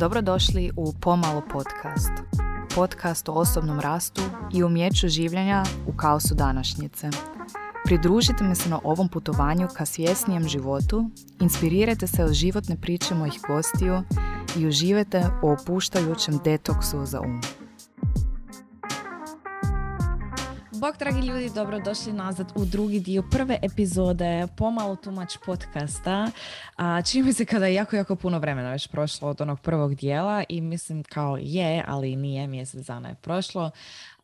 Dobrodošli u Pomalo podcast. Podcast o osobnom rastu i umjeću življenja u kaosu današnjice. Pridružite mi se na ovom putovanju ka svjesnijem životu, inspirirajte se od životne priče mojih gostiju i uživajte u opuštajućem detoksu za um. Bog, dragi ljudi, dobrodošli nazad u drugi dio prve epizode Pomalo tumač podcasta. A, čini mi se kada je jako, jako puno vremena već prošlo od onog prvog dijela i mislim kao je, ali nije, mjesec dana je prošlo.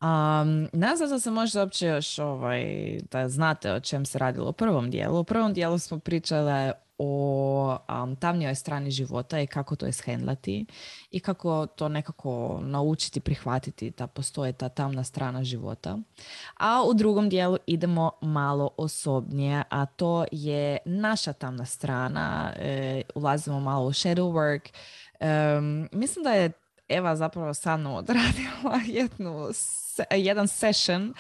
Um, nazad da se možda uopće još ovaj, da znate o čem se radilo u prvom dijelu. U prvom dijelu smo pričale o um, tamnijoj strani života i kako to ishendlati i kako to nekako naučiti prihvatiti da postoje ta tamna strana života. A u drugom dijelu idemo malo osobnije, a to je naša tamna strana. E, ulazimo malo u shadow work. mislim da je Eva zapravo sa mnom odradila jednu, jedan session,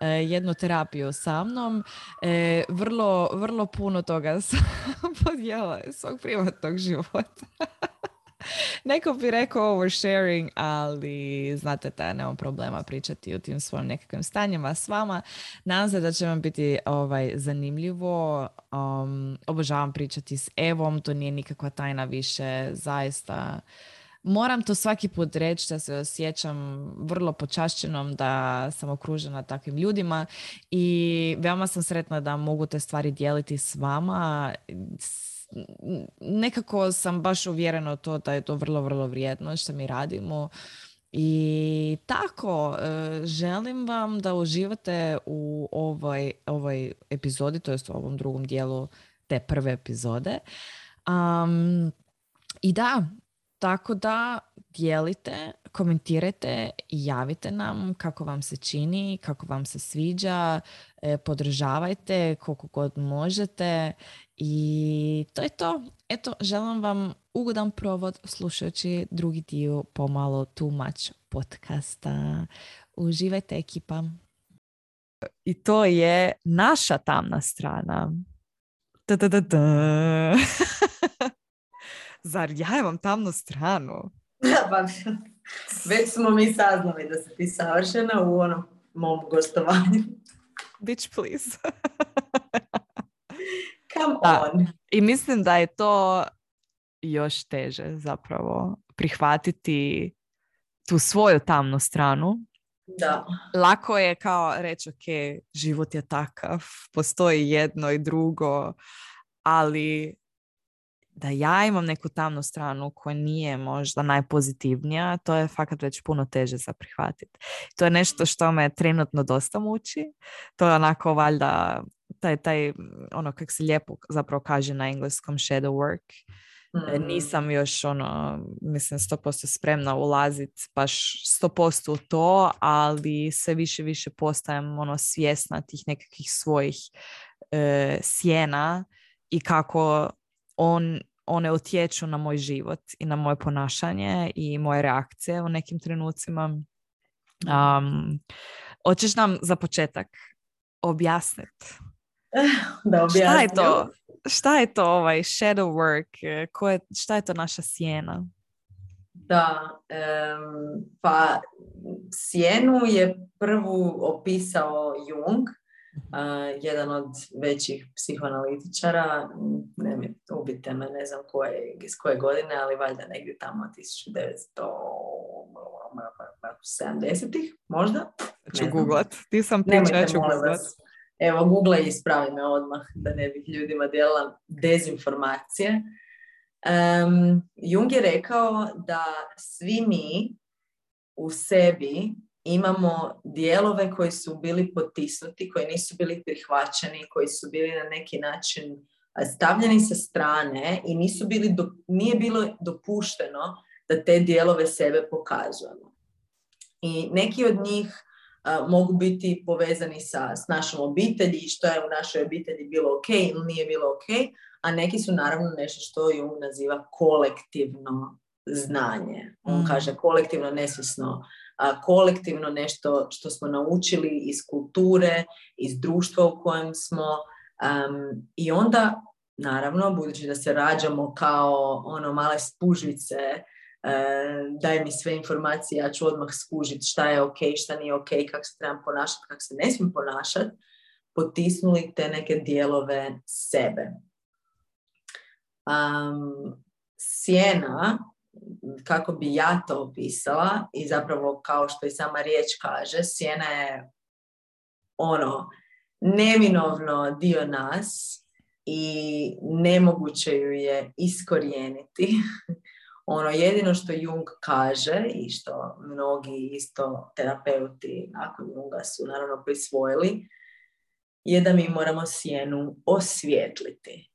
e, jednu terapiju sa mnom. E, vrlo, vrlo puno toga sam podijela svog privatnog života. Neko bi rekao oversharing, ali znate da nemam problema pričati o tim svojim nekakvim stanjima s vama. Nadam se da će vam biti ovaj, zanimljivo. Um, obožavam pričati s Evom, to nije nikakva tajna više, zaista moram to svaki put reći da se osjećam vrlo počašćenom da sam okružena takvim ljudima i veoma sam sretna da mogu te stvari dijeliti s vama. Nekako sam baš uvjerena to da je to vrlo, vrlo vrijedno što mi radimo. I tako, e, želim vam da uživate u ovoj, ovoj epizodi, to jest u ovom drugom dijelu te prve epizode. Um, I da, tako da dijelite, komentirajte i javite nam kako vam se čini, kako vam se sviđa, e, podržavajte koliko god možete i to je to. Eto, želim vam ugodan provod slušajući drugi dio pomalo too much podcasta. Uživajte ekipa. I to je naša tamna strana. Da, da, da, da. Zar ja imam tamnu stranu? pa, već smo mi saznali da si ti savršena u onom mom gostovanju. Bitch, please. Come on. I mislim da je to još teže zapravo prihvatiti tu svoju tamnu stranu. Da. Lako je kao reći, ok, život je takav, postoji jedno i drugo, ali da ja imam neku tamnu stranu koja nije možda najpozitivnija, to je fakat već puno teže za prihvatiti. To je nešto što me trenutno dosta muči. To je onako valjda taj, taj ono kak se lijepo zapravo kaže na engleskom shadow work. Mm. Nisam još ono, mislim, 100% spremna ulaziti baš 100% u to, ali sve više više postajem ono svjesna tih nekakvih svojih e, sjena i kako on one utječu na moj život i na moje ponašanje i moje reakcije u nekim trenucima. Um, hoćeš nam za početak objasniti? Da Šta je to? Šta je to ovaj shadow work? Ko je, šta je to naša sjena? Da, um, pa sjenu je prvu opisao Jung jedan od većih psihoanalitičara, ne mi ubite me, ne znam koje, iz koje godine, ali valjda negdje tamo 1970-ih, možda? Ću googlat, ti sam priča, ja ću googlat. Evo, google i ispravi me odmah, da ne bih ljudima dijelila dezinformacije. Um, Jung je rekao da svi mi u sebi imamo dijelove koji su bili potisnuti, koji nisu bili prihvaćeni, koji su bili na neki način stavljeni sa strane i nisu bili nije bilo dopušteno da te dijelove sebe pokazujemo. I neki od njih mogu biti povezani sa s našom obitelji, što je u našoj obitelji bilo ok ili nije bilo ok, a neki su naravno nešto što Jung naziva kolektivno znanje. On mm. kaže kolektivno nesvjesno kolektivno nešto što smo naučili iz kulture, iz društva u kojem smo i onda naravno budući da se rađamo kao ono male spužvice daj mi sve informacije, ja ću odmah skužiti šta je ok, šta nije ok, kako se trebam ponašati, kako se ne smijem ponašati, potisnuli te neke dijelove sebe. Um, sjena, kako bi ja to opisala, i zapravo kao što i sama riječ kaže, sjena je ono, neminovno dio nas i nemoguće ju je iskorijeniti. ono jedino što Jung kaže i što mnogi isto terapeuti nakon Junga su naravno prisvojili, je da mi moramo sjenu osvijetliti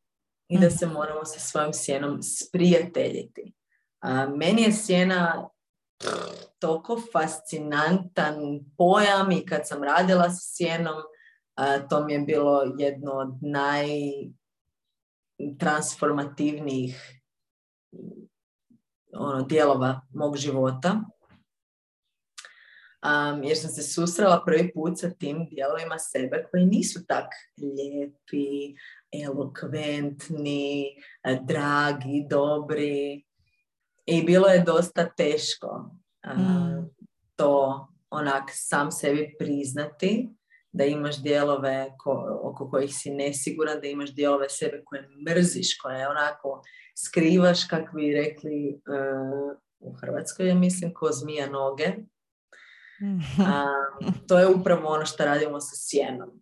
i da se mhm. moramo sa svojim sjenom sprijateljiti. Meni je sjena toliko fascinantan pojam i kad sam radila s sjenom, to mi je bilo jedno od najtransformativnijih ono, dijelova mog života. Um, jer sam se susrela prvi put sa tim dijelovima sebe koji nisu tak lijepi, elokventni, dragi, dobri. I bilo je dosta teško um, to onak sam sebi priznati da imaš dijelove oko kojih si nesiguran, da imaš dijelove sebe koje mrziš, koje onako skrivaš, kako bi rekli uh, u Hrvatskoj, ja mislim, ko zmija noge. Um, to je upravo ono što radimo sa sjenom.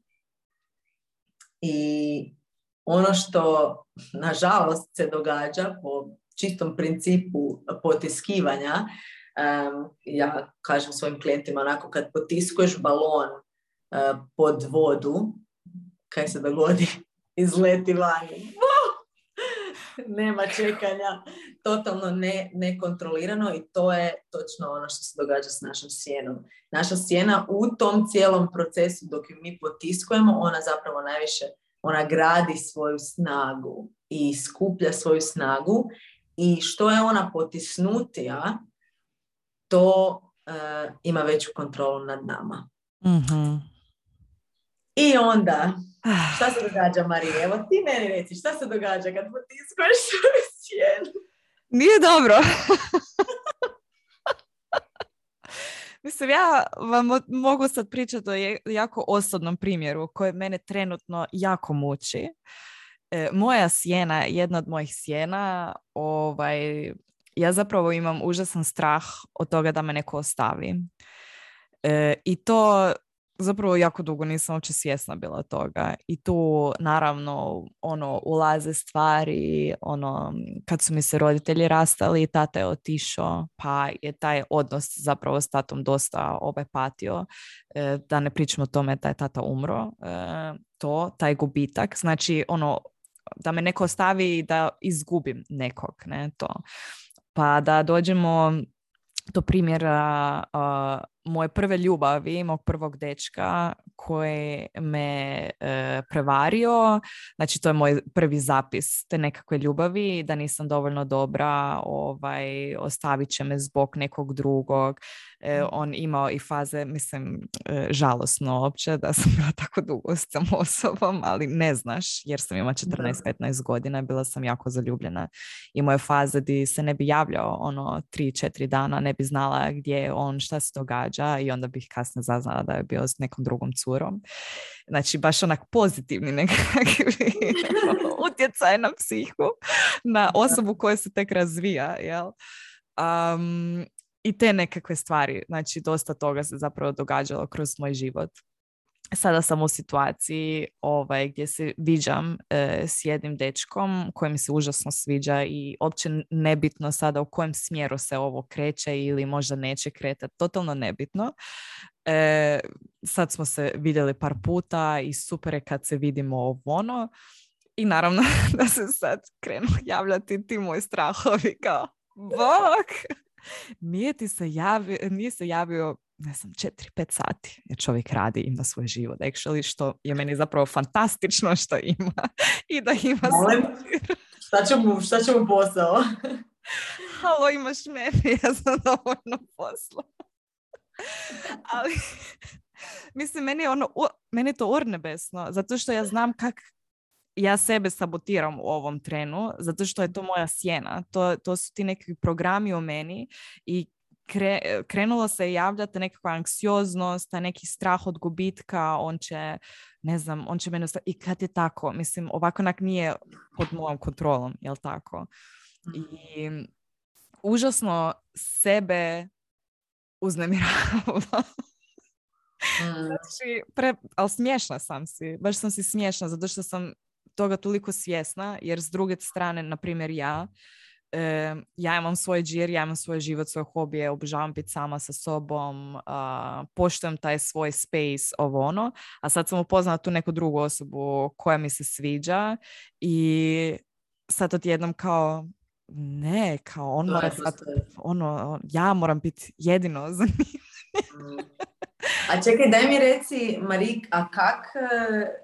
I ono što, nažalost, se događa po čistom principu potiskivanja, ja kažem svojim klijentima onako, kad potiskuješ balon uh, pod vodu, kaj se dogodi? Izleti vani. Nema čekanja, totalno ne, nekontrolirano i to je točno ono što se događa s našom sjenom. Naša sjena u tom cijelom procesu dok ju mi potiskujemo, ona zapravo najviše ona gradi svoju snagu i skuplja svoju snagu i što je ona potisnutija, to uh, ima veću kontrolu nad nama. mm I onda, šta se događa, Marija? Evo ti meni reci, šta se događa kad potiskuješ sjenu? Nije dobro. Mislim, ja vam mogu sad pričati o jako osobnom primjeru koji mene trenutno jako muči. E, moja sjena, jedna od mojih sjena, ovaj, ja zapravo imam užasan strah od toga da me neko ostavi. E, I to zapravo jako dugo nisam uopće svjesna bila toga. I tu naravno ono ulaze stvari ono kad su mi se roditelji rastali tata je otišao pa je taj odnos zapravo s tatom dosta ovaj patio. E, da ne pričamo o tome da je tata umro. E, to taj gubitak. Znači ono da me neko ostavi i da izgubim nekog ne to pa da dođemo do primjera moje prve ljubavi, mog prvog dečka koji me e, prevario. Znači to je moj prvi zapis te nekakve ljubavi, da nisam dovoljno dobra, ovaj, ostavit će me zbog nekog drugog. E, mm. on imao i faze, mislim, e, žalosno uopće da sam bila tako dugo s tom osobom, ali ne znaš, jer sam imala 14-15 godina, bila sam jako zaljubljena. Imao je faze gdje se ne bi javljao, ono, 3-4 dana, ne bi znala gdje je on, šta se događa i onda bih kasnije zaznala da je bio s nekom drugom curom. Znači, baš onak pozitivni nekakvi utjecaj na psihu, na osobu koja se tek razvija, jel? Um, i te nekakve stvari. Znači, dosta toga se zapravo događalo kroz moj život. Sada sam u situaciji ovaj, gdje se viđam e, s jednim dečkom koji mi se užasno sviđa i uopće nebitno sada u kojem smjeru se ovo kreće ili možda neće kretati. Totalno nebitno. E, sad smo se vidjeli par puta i super je kad se vidimo ovo ono. I naravno da se sad krenu javljati ti moji strahovi kao bok nije ti se javio, nije se javio ne znam, 4-5 sati, jer čovjek radi, ima svoj život, actually, što je meni zapravo fantastično što ima i da ima Molim, šta će mu, šta će mu posao? Halo, imaš mene, ja sam dovoljno posla. Ali, mislim, meni je ono, meni je to urnebesno, zato što ja znam kak ja sebe sabotiram u ovom trenu, zato što je to moja sjena. To, to su ti neki programi u meni i kre, krenulo se javljati nekakva anksioznost, neki strah od gubitka, on će, ne znam, on će mene... I kad je tako, mislim, ovako nak nije pod mojom kontrolom, jel tako? I užasno sebe uznemiravala. Mm. Znači, pre, ali smiješna sam si, baš sam si smiješna zato što sam toga toliko svjesna, jer s druge strane, na primjer ja, e, ja imam svoj džir, ja imam svoj život, svoje hobije, obožavam biti sama sa sobom, poštujem taj svoj space, ovo ono, a sad sam upoznala tu neku drugu osobu koja mi se sviđa i sad odjednom kao ne, kao on mora sad, ono, ja moram biti jedino za mm. A čekaj, daj mi reci, Marik, a kak,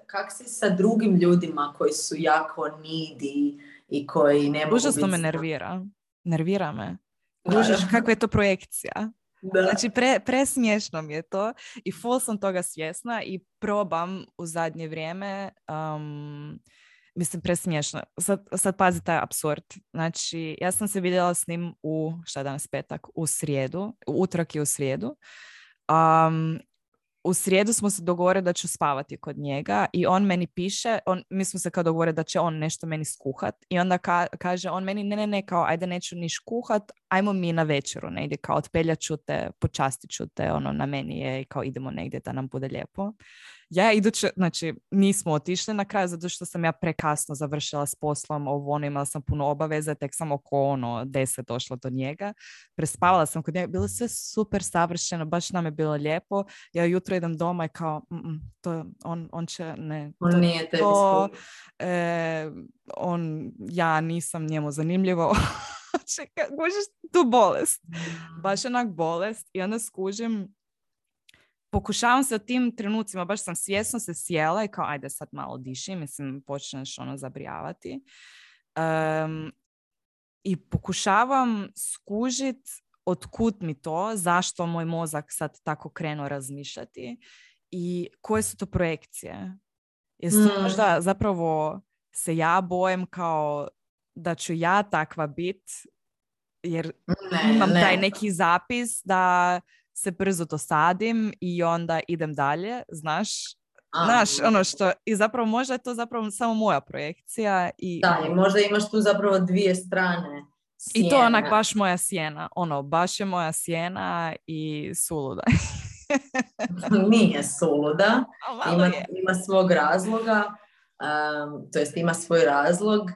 kak si sa drugim ljudima koji su jako nidi i koji ne mogu Užasno me nervira. Nervira me. Kužiš kakva je to projekcija. Da. Znači, pre, presmiješno mi je to i full sam toga svjesna i probam u zadnje vrijeme um, mislim, presmiješno. Sad, sad pazi taj absurd. Znači, ja sam se vidjela s njim u, šta je danas petak, u srijedu, u utrak i u srijedu. Um, u srijedu smo se dogovorili da ću spavati kod njega i on meni piše, on, mi smo se kao dogovorili da će on nešto meni skuhat i onda kaže on meni ne, ne, ne, kao ajde neću niš kuhat, ajmo mi na večeru negdje, kao otpeljat ću te, počastit ću te, ono na meni je i kao idemo negdje da nam bude lijepo. Ja iduće, znači nismo otišli na kraj zato što sam ja prekasno završila s poslom, ovo ono, imala sam puno obaveza, tek sam oko ono deset došla do njega. Prespavala sam kod njega, bilo sve super savršeno, baš nam je bilo lijepo. Ja jutro idem doma i kao, to, on, on će, ne, on to, nije to, e, on, ja nisam njemu zanimljivo. Čekaj, tu bolest. Baš onak bolest i onda skužim pokušavam se u tim trenucima, baš sam svjesno se sjela i kao ajde sad malo diši, mislim počneš ono zabrijavati. Um, I pokušavam skužit otkud mi to, zašto moj mozak sad tako krenuo razmišljati i koje su to projekcije. Jesu mm. možda zapravo se ja bojem kao da ću ja takva bit jer ne, imam taj neki zapis da se brzo dosadim i onda idem dalje, znaš. Znaš, ono što, i zapravo možda je to zapravo samo moja projekcija. I, da, i možda imaš tu zapravo dvije strane. I to je onak baš moja sjena. Ono, baš je moja sjena i suluda. Nije suluda. Ima, ima svog razloga. Um, to jest ima svoj razlog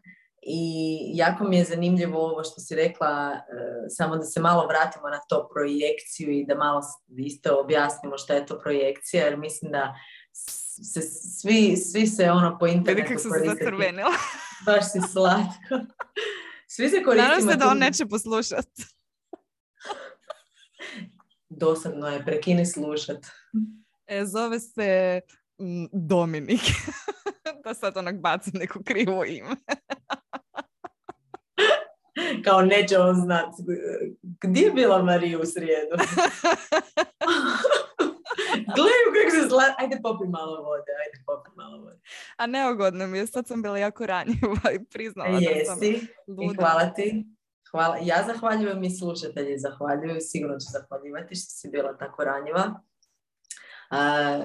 i jako mi je zanimljivo ovo što si rekla, e, samo da se malo vratimo na to projekciju i da malo isto objasnimo šta je to projekcija, jer mislim da se, svi, svi se ono po internetu kako se Baš si slatko. Svi se koristimo... Nadam se da on neće poslušat. Dosadno je, prekini slušat. E, zove se Dominik. da sad onak bacim neku krivu ime kao neće on znat. Gdje je bila Marija u srijedu? Gledaju kako se zla... Ajde popi malo vode, ajde popi malo vode. A neugodno mi je, sad sam bila jako ranjiva i priznala Jesi. da sam luda. I hvala ti. Hvala. Ja zahvaljujem i slušatelji zahvaljuju. Sigurno ću zahvaljivati što si bila tako ranjiva. Uh,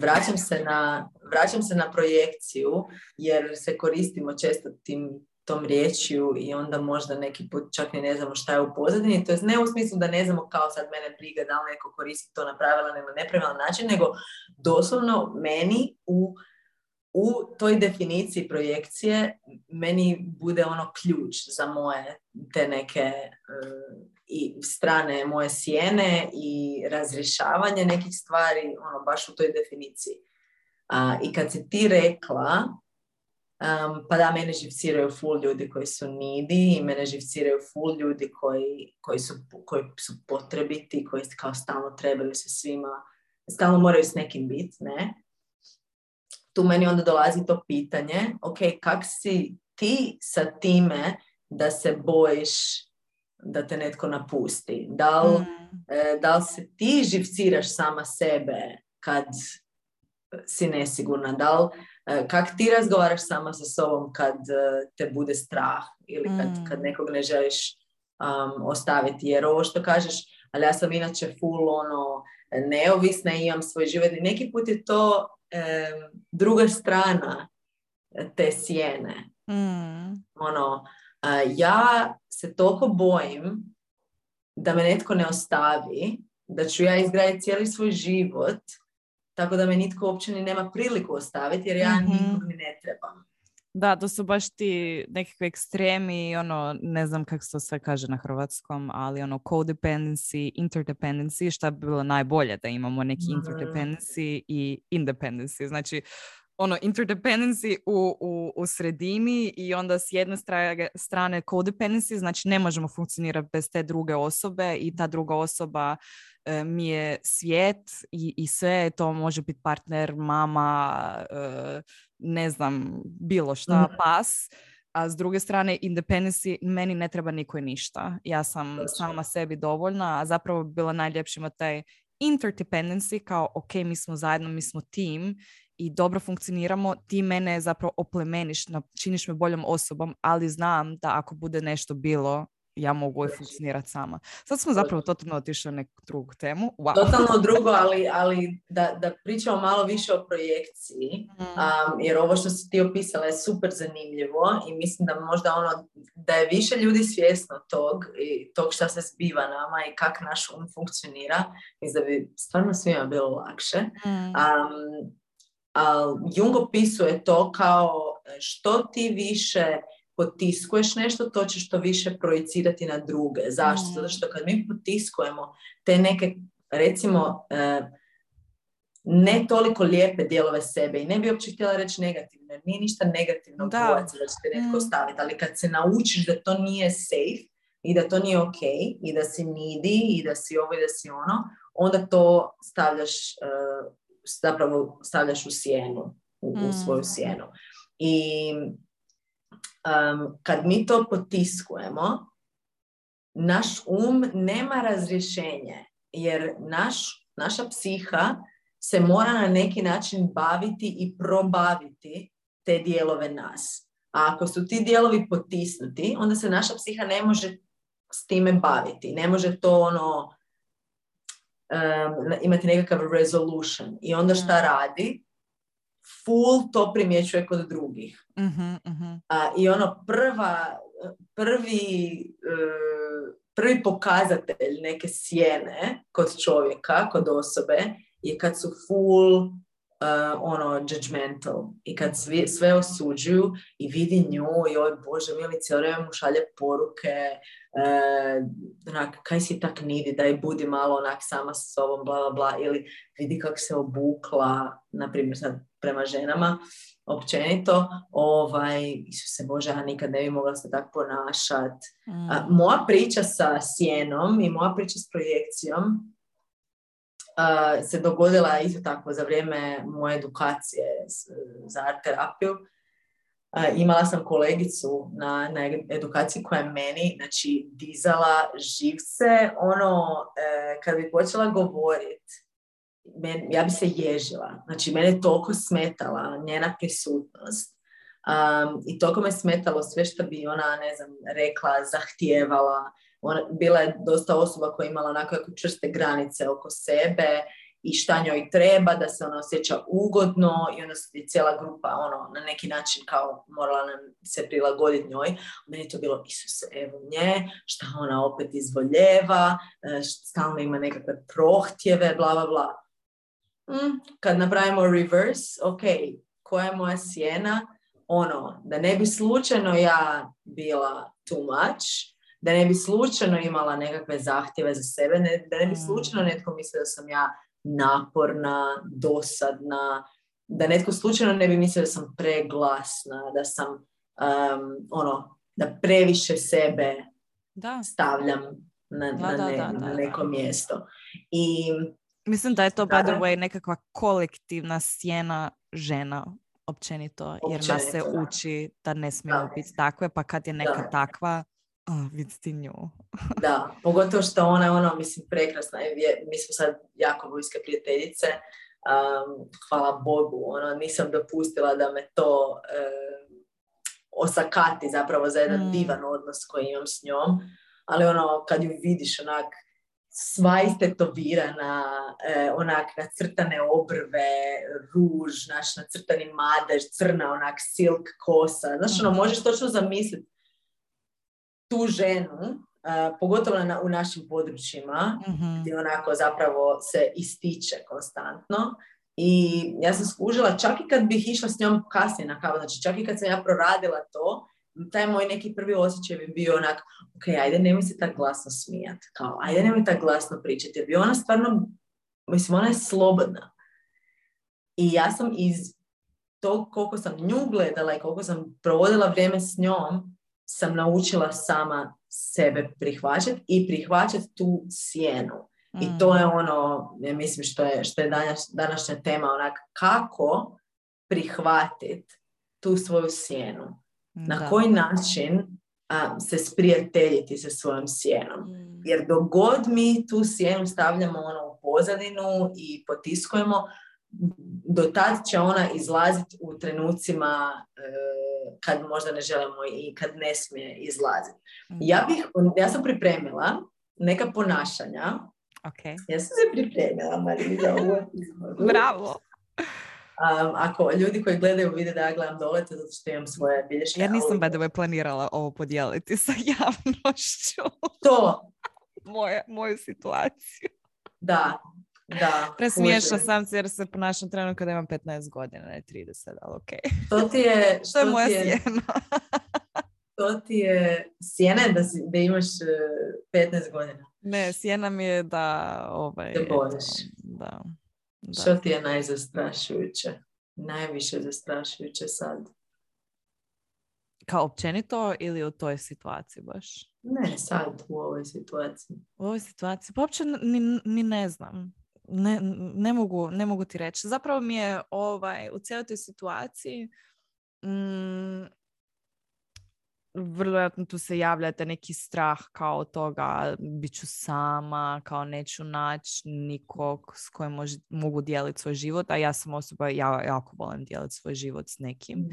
vraćam, se na, vraćam se na projekciju jer se koristimo često tim tom riječju i onda možda neki put čak ni ne znamo šta je u pozadini. To je ne u smislu da ne znamo kao sad mene briga da li neko koristi to na pravilan ili nepravilan način, nego doslovno meni u, u toj definiciji projekcije meni bude ono ključ za moje te neke uh, i strane moje sjene i razrješavanje nekih stvari ono baš u toj definiciji. A, I kad si ti rekla Um, pa da, mene živciraju full ljudi koji su nidi i mene živciraju full ljudi koji, koji, su, koji su potrebiti, koji kao stalno trebaju se svima, stalno moraju s nekim biti, ne? Tu meni onda dolazi to pitanje, ok, kak si ti sa time da se bojiš da te netko napusti? Da li, mm. e, da li se ti živciraš sama sebe kad si nesigurna? Da li E, kak ti razgovaraš sama sa sobom kad e, te bude strah ili kad, Mm. kad nekog ne želiš um, ostaviti? Jer ovo što kažeš, ali ja sam inače full ono, neovisna i imam svoj život i neki put je to em, druga strana te sjene. Mm. Ono, a, ja se toliko bojim da me netko ne ostavi, da ću ja izgraditi cijeli svoj život, tako da me nitko uopće ni nema priliku ostaviti, jer ja Mhm. nikog ni ne trebam. Da, to su baš ti nekakvi ekstremi ono, ne znam kako se to sve kaže na hrvatskom, ali ono codependency, interdependency, šta bi bilo najbolje da imamo neki interdependency i independency. Znači, ono interdependency u, u, u sredini i onda s jedne strane, strane codependency, znači ne možemo funkcionirati bez te druge osobe i ta druga osoba mi je svijet i, i sve, to može biti partner, mama, e, ne znam, bilo šta, Mhm. pas. A s druge strane, independency, meni ne treba niko i ništa. Ja sam sama sebi dovoljna, a zapravo bi bilo najljepše imati taj interdependency kao, ok, mi smo zajedno, mi smo tim i dobro funkcioniramo, ti mene zapravo oplemeniš, činiš me boljom osobom, ali znam da ako bude nešto bilo, ja mogu i Točno. funkcionirati sama. Sad smo zapravo totalno otišli u neku drugu temu. Wow. Totalno drugo, ali, ali da, da pričamo malo više o projekciji, Mm. Um, jer ovo što si ti opisala je super zanimljivo i mislim da možda ono, da je više ljudi svjesno tog i tog šta se zbiva nama i kak naš um funkcionira, mislim da bi stvarno svima bilo lakše. Mm. Um, Jung opisuje to kao e, što ti više potiskuješ nešto, to ćeš to više projicirati na druge. Zašto? Mm. Zato što kad mi potiskujemo te neke, recimo, e, ne toliko lijepe dijelove sebe i ne bi uopće htjela reći negativne, jer nije ništa negativno Da. bojaca da će te netko Mm. staviti, ali kad se naučiš da to nije safe i da to nije ok i da si needy i da si ovo i da si ono, onda to stavljaš, e, zapravo stavljaš u sjenu, u, u Mm. svoju sjenu. I um, kad mi to potiskujemo, naš um nema razrješenje, jer naš, naša psiha se mora na neki način baviti i probaviti te dijelove nas. A ako su ti dijelovi potisnuti, onda se naša psiha ne može s time baviti. Ne može to ono um, imati nekakav resolution. I onda šta Mm. radi? Full to primjećuje kod drugih. Mhm, mhm. A, I ono prva, prvi, e, prvi pokazatelj neke sjene kod čovjeka, kod osobe, je kad su full e, ono judgmental i kad svi, sve osuđuju i vidi nju i oj bože mili cijelo vrijeme mu šalje poruke e, onak, kaj si tak nidi, daj budi malo onak sama sa sobom, bla bla bla, ili vidi kako se obukla, na primjer sad prema ženama, općenito, ovaj, Isuse Bože, ja nikad ne bi mogla se tako ponašat. Mm. A, moja priča sa sjenom i moja priča s projekcijom se dogodila isto tako za vrijeme moje edukacije za art terapiju. Imala sam kolegicu na, na edukaciji koja je meni znači, dizala živce, ono, e, kad bi počela govoriti, ja bi se ježila. Znači, mene je toliko smetala njena prisutnost. Um, I toliko me smetalo sve što bi ona, ne znam, rekla, zahtijevala. Ona, bila je dosta osoba koja je imala onako čvrste granice oko sebe i šta njoj treba, da se ona osjeća ugodno i onda se je cijela grupa ono, na neki način kao morala nam se prilagoditi njoj. Meni je to bilo, Isuse, evo nje, šta ona opet izvoljeva, e, stalno ima nekakve prohtjeve, bla, bla, bla. Mm, kad napravimo reverse, ok, koja je moja sjena? Ono, da ne bi slučajno ja bila too much, da ne bi slučajno imala nekakve zahtjeve za sebe, ne, da ne bi Mm. slučajno netko mislio da sam ja naporna, dosadna, da netko slučajno ne bi mislio da sam preglasna, da sam um, ono, da previše sebe Da. stavljam na, Da, na, ne- da, na neko da. mjesto. I Mislim da je to, by the way, nekakva kolektivna sjena žena općenito, jer nas se Općenito, uči da ne smijemo biti takve, pa kad je neka takva, a, vidi ti nju. Da, pogotovo što ona je ono, mislim, prekrasna. Mi smo sad jako bliske prijateljice um, hvala Bogu, ono, nisam dopustila da me to osakati zapravo za jedan mm. divan odnos koji imam s njom, ali ono, kad ju vidiš onak sva istetovirana, eh, onak nacrtane obrve, ruž, naš nacrtani madež, crna onak silk kosa. Znaš, ono, mhm. možeš točno zamisliti tu ženu, eh, pogotovo na, u našim područjima, mm gdje onako zapravo se ističe konstantno. I ja sam skužila, čak i kad bih išla s njom kasnije na kavu, znači čak i kad sam ja proradila to, taj moj neki prvi osjećaj bi bio onak, ok, ajde nemoj se tako glasno smijat, kao, ajde nemoj tako glasno pričati, jer bi ona stvarno, mislim, ona je slobodna. I ja sam iz tog koliko sam nju gledala i koliko sam provodila vrijeme s njom, sam naučila sama sebe prihvaćati i prihvaćati tu sjenu. I to je mm. ono, ja mislim što je, što je današnja tema, onak kako prihvatiti tu svoju sjenu. Na koji način a, se sprijateljiti sa svojom sjenom. Mm. Jer dok god mi tu sjenu stavljamo ono u pozadinu i potiskujemo, do tad će ona izlaziti u trenucima e, kad možda ne želimo i kad ne smije izlaziti. Mm. Ja, bih, ja sam pripremila neka ponašanja Okay. Ja sam se pripremila, Marija, Bravo. Um, ako ljudi koji gledaju vide da ja gledam dole, to zato što imam svoje bilješke. Ja nisam by the planirala ovo podijeliti sa javnošću. To. Moje, moju situaciju. Da, da. Presmiješna sam se jer se ponašam trenutno kada imam 15 godina, ne 30, ali ok. To ti je... Što je moja je, sjena? to ti je sjena da, si, da imaš 15 e, godina. Ne, sjena mi je da... Ovaj, da bojiš. Da. Da. Što ti je najzastrašujuće? Najviše zastrašujuće sad? Kao općenito ili u toj situaciji baš? Ne, sad u ovoj situaciji. U ovoj situaciji? Pa uopće ni, ni ne znam. Ne, ne, mogu, ne mogu ti reći. Zapravo mi je ovaj, u cijeloj toj situaciji mm, vrlo tu se javljate neki strah kao toga bit ću sama, kao neću naći nikog s kojim mogu dijeliti svoj život, a ja sam osoba, ja jako volim dijeliti svoj život s nekim. Mm.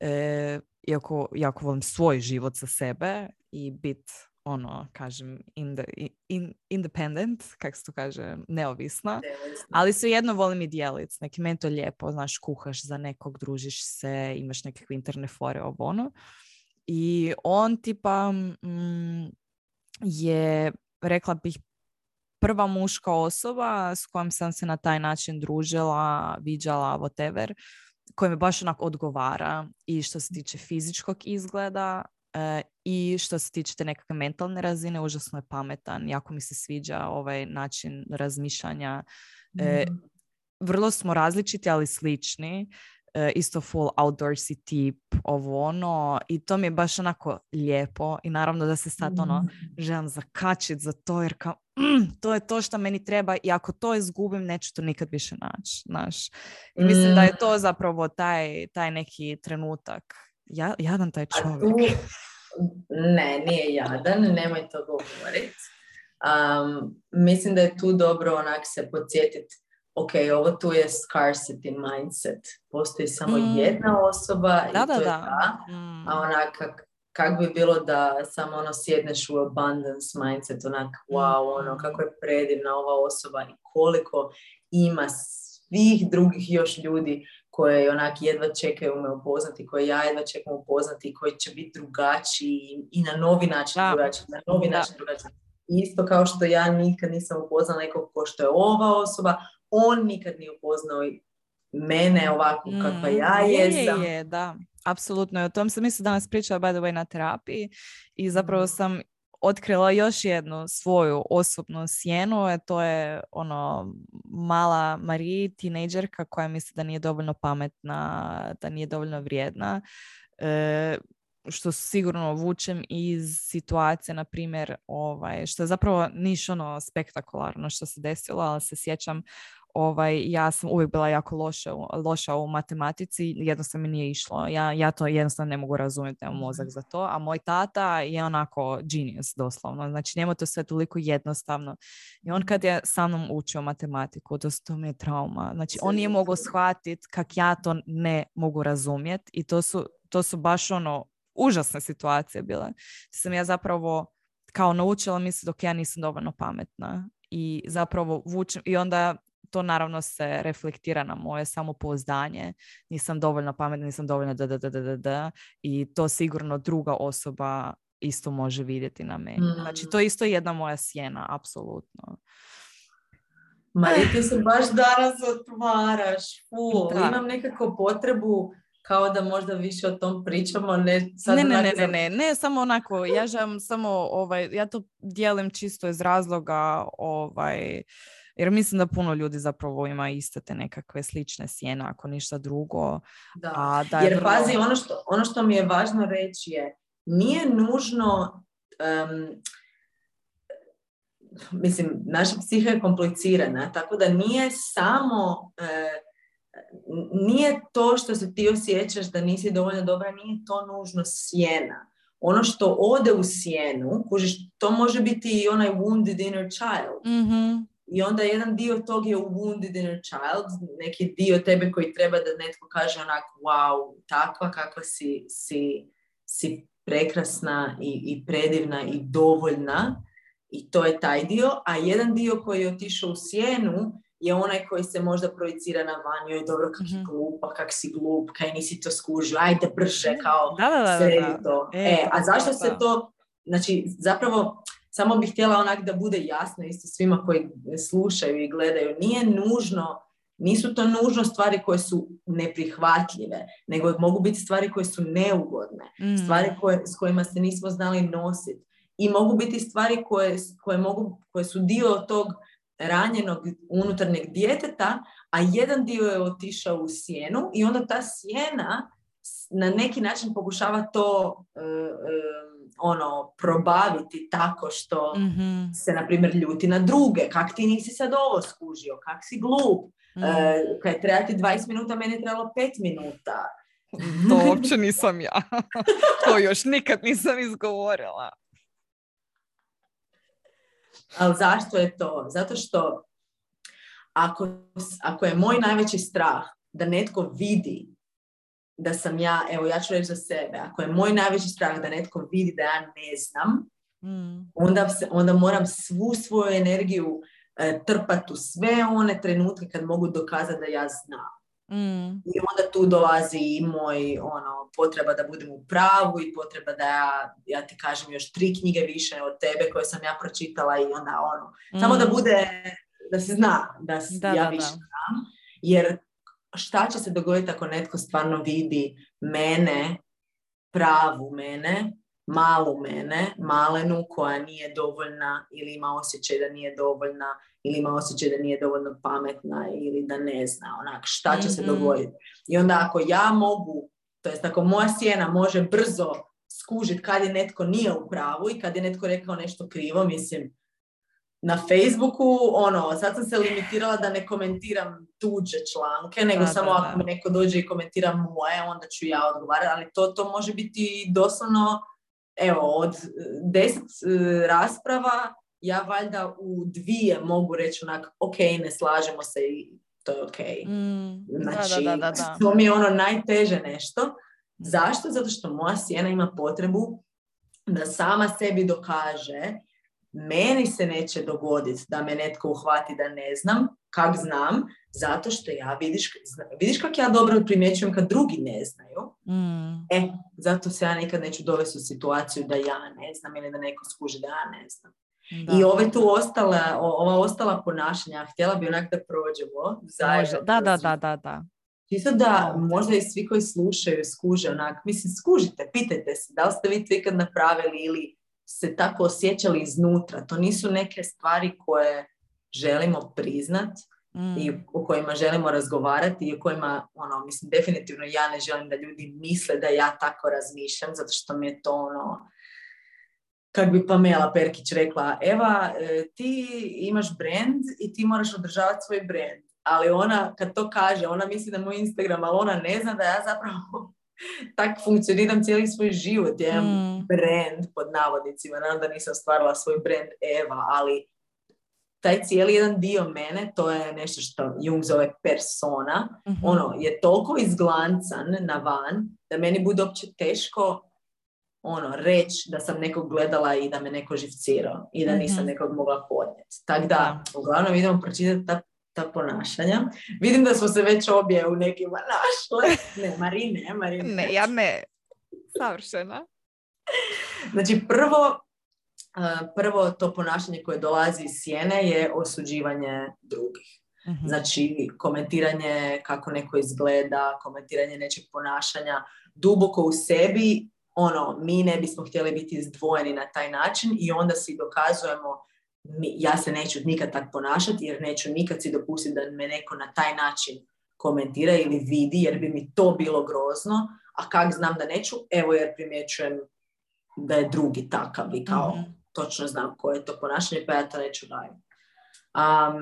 E, iako jako volim svoj život sa sebe i bit ono, kažem, in the, in, independent, kako se to kaže, neovisna. Ali jedno volim i dijeliti. Neki meni to lijepo, znaš, kuhaš za nekog, družiš se, imaš nekakve interne fore, ovo ono. I on tipa mm, je, rekla bih, prva muška osoba s kojom sam se na taj način družila, viđala, whatever, koja mi baš onako odgovara i što se tiče fizičkog izgleda i što se tiče te nekakve mentalne razine, užasno je pametan, jako mi se sviđa ovaj način razmišljanja. E, mhm. vrlo smo različiti, ali slični. E, isto full outdoorsy tip, ovo ono i to mi je baš onako lijepo i naravno da se sad ono mm. želim zakačiti za to jer kao mm, to je to što meni treba i ako to izgubim neću to nikad više naći, znaš. I mislim da je mm. to zapravo taj, taj neki trenutak. Ja, jadan taj čovjek. ne, nije jadan, nemoj to govoriti. Um, mislim da je tu dobro onak se podsjetiti ok, ovo tu je scarcity mindset. Postoji samo mm. jedna osoba da, i to da, je ta. Mm. A onak, kak, bi bilo da samo ono sjedneš u abundance mindset, onak, wow, ono, mm. kako je predivna ova osoba i koliko ima svih drugih još ljudi koje onak jedva čekaju me upoznati, koje ja jedva čekam upoznati, koji će biti drugačiji i na novi način drugačiji, na novi način drugačiji. Isto kao što ja nikad nisam upoznala nekog ko što je ova osoba, on nikad nije upoznao mene ovako mm, kakva ja jesam. Je, je, da. Apsolutno. O tom sam mislim danas pričala by the way na terapiji i zapravo mm. sam otkrila još jednu svoju osobnu sjenu, a to je ono mala Marija, tinejdžerka koja misli da nije dovoljno pametna, da nije dovoljno vrijedna. E, što sigurno vučem iz situacije, na primjer, ovaj, što je zapravo niš ono spektakularno što se desilo, ali se sjećam ovaj, ja sam uvijek bila jako loša, loša u matematici, jednostavno mi nije išlo. Ja, ja to jednostavno ne mogu razumjeti, nemam mozak za to, a moj tata je onako genius doslovno, znači njemu to sve toliko jednostavno. I on kad je sa mnom učio matematiku, to, to mi je trauma. Znači on nije mogao shvatiti kak ja to ne mogu razumjeti i to su, to su baš ono užasne situacije bile. Sam ja zapravo kao naučila misli dok ja nisam dovoljno pametna i zapravo vučem i onda to naravno se reflektira na moje samopouzdanje. Nisam dovoljno pametna, nisam dovoljno da, da, da, da, da, i to sigurno druga osoba isto može vidjeti na meni. Znači, to je isto jedna moja sjena, apsolutno. Ma ti se baš danas otvaraš. Fu, imam nekako potrebu kao da možda više o tom pričamo, ne sad ne, ne, ne, ne, ne, ne, samo onako, ja želim samo, ovaj, ja to dijelim čisto iz razloga, ovaj, jer mislim da puno ljudi zapravo ima iste te nekakve slične sjene, ako ništa drugo. Da, A, da jer vrlo... pazi, ono što, ono što mi je važno reći je, nije nužno, um, mislim, naša psiha je komplicirana, tako da nije samo... Uh, nije to što se ti osjećaš da nisi dovoljno dobra, nije to nužno sjena. Ono što ode u sjenu, kužiš, to može biti i onaj wounded inner child. Mm-hmm. I onda jedan dio tog je wounded inner child, neki dio tebe koji treba da netko kaže onako, wow, takva kakva si, si, si prekrasna i, i predivna i dovoljna. I to je taj dio. A jedan dio koji je otišao u sjenu je onaj koji se možda projicira na van, joj dobro kak mm glupa, kak si glup, kaj nisi to skužio, ajde brže, kao da, da, da, to. E, e a zašto se to, znači zapravo samo bih htjela onak da bude jasno isto svima koji slušaju i gledaju, nije nužno nisu to nužno stvari koje su neprihvatljive, nego mogu biti stvari koje su neugodne, mm. stvari koje, s kojima se nismo znali nositi. I mogu biti stvari koje, koje, mogu, koje su dio tog ranjenog unutarnjeg djeteta, a jedan dio je otišao u sjenu i onda ta sjena na neki način pokušava to uh, ono probaviti tako što mm se na primjer ljuti na druge. Kak ti nisi sad ovo skužio? Kak si glup? Mm. uh, kad treba ti 20 minuta meni je trebalo 5 minuta. To uopće nisam ja. To još nikad nisam izgovorila. Ali zašto je to? Zato što ako, ako je moj najveći strah da netko vidi da sam ja, evo ja ću reći za sebe, ako je moj najveći strah da netko vidi da ja ne znam, mm. onda, se, onda moram svu svoju energiju e, trpati u sve one trenutke kad mogu dokazati da ja znam. Mm. I onda tu dolazi i moj ono, potreba da budem u pravu i potreba da ja, ja ti kažem još tri knjige više od tebe koje sam ja pročitala i onda ono. Samo da mm. bude, da se zna da, da ja više znam. Jer šta će se dogoditi ako netko stvarno vidi mene, pravu mene, malu mene, malenu koja nije dovoljna ili ima osjećaj da nije dovoljna ili ima osjećaj da nije dovoljno pametna ili da ne zna onak šta će se mhm. dogoditi. I onda ako ja mogu, to jest ako moja sjena može brzo skužiti kad je netko nije u pravu i kad je netko rekao nešto krivo, mislim, na Facebooku, ono, sad sam se limitirala da ne komentiram tuđe članke, nego samo ako mi neko dođe i komentira moje, onda ću ja odgovarati, ali to, to može biti doslovno, evo, od deset e, rasprava ja valjda u dvije mogu reći onak, ok, ne slažemo se i to je ok. Mm, znači, da, da, da, to mi je ono najteže nešto. Zašto? Zato što moja sjena ima potrebu da sama sebi dokaže meni se neće dogoditi da me netko uhvati da ne znam, kak znam, zato što ja vidiš, vidiš kak ja dobro primjećujem kad drugi ne znaju. Mm. E, zato se ja nikad neću dovesti u situaciju da ja ne znam ili da neko skuži da ja ne znam. I ove tu ostala, ova ostala ponašanja, htjela bi onak da prođemo zajedno. Da, da, da, da, da. Čisto da možda i svi koji slušaju skuže onak, mislim skužite, pitajte se da li ste vi to ikad napravili ili se tako osjećali iznutra. To nisu neke stvari koje želimo priznat mm. i o kojima želimo razgovarati i o kojima, ono, mislim, definitivno ja ne želim da ljudi misle da ja tako razmišljam, zato što mi je to ono, kak bi Pamela Perkić rekla, Eva, e, ti imaš brand i ti moraš održavati svoj brand. ali ona kad to kaže, ona misli da je moj Instagram, ali ona ne zna da ja zapravo tak funkcioniram cijeli svoj život. Ja imam Mm. brand pod navodnicima, naravno da nisam stvarila svoj brand Eva, ali taj cijeli jedan dio mene, to je nešto što Jung zove persona, Mhm. ono, je toliko izglancan na van, da meni bude uopće teško ono, reći da sam nekog gledala i da me neko živcirao i da nisam Mhm. nekog mogla podnijeti. Tako da, uglavnom idemo pročitati ta, ta ponašanja. Vidim da smo se već obje u nekima našle. Ne, Marine, Marine. Ne, ja ne. Savršena. Znači, prvo, prvo to ponašanje koje dolazi iz sjene je osuđivanje drugih. Mhm. Znači, komentiranje kako neko izgleda, komentiranje nečeg ponašanja, duboko u sebi, ono, mi ne bismo htjeli biti izdvojeni na taj način i onda si dokazujemo ja se neću nikad tak ponašati jer neću nikad si dopustiti da me neko na taj način komentira ili vidi jer bi mi to bilo grozno, a kak znam da neću, evo jer primjećujem da je drugi takav i kao Mhm. točno znam koje je to ponašanje pa ja to neću raditi. Um,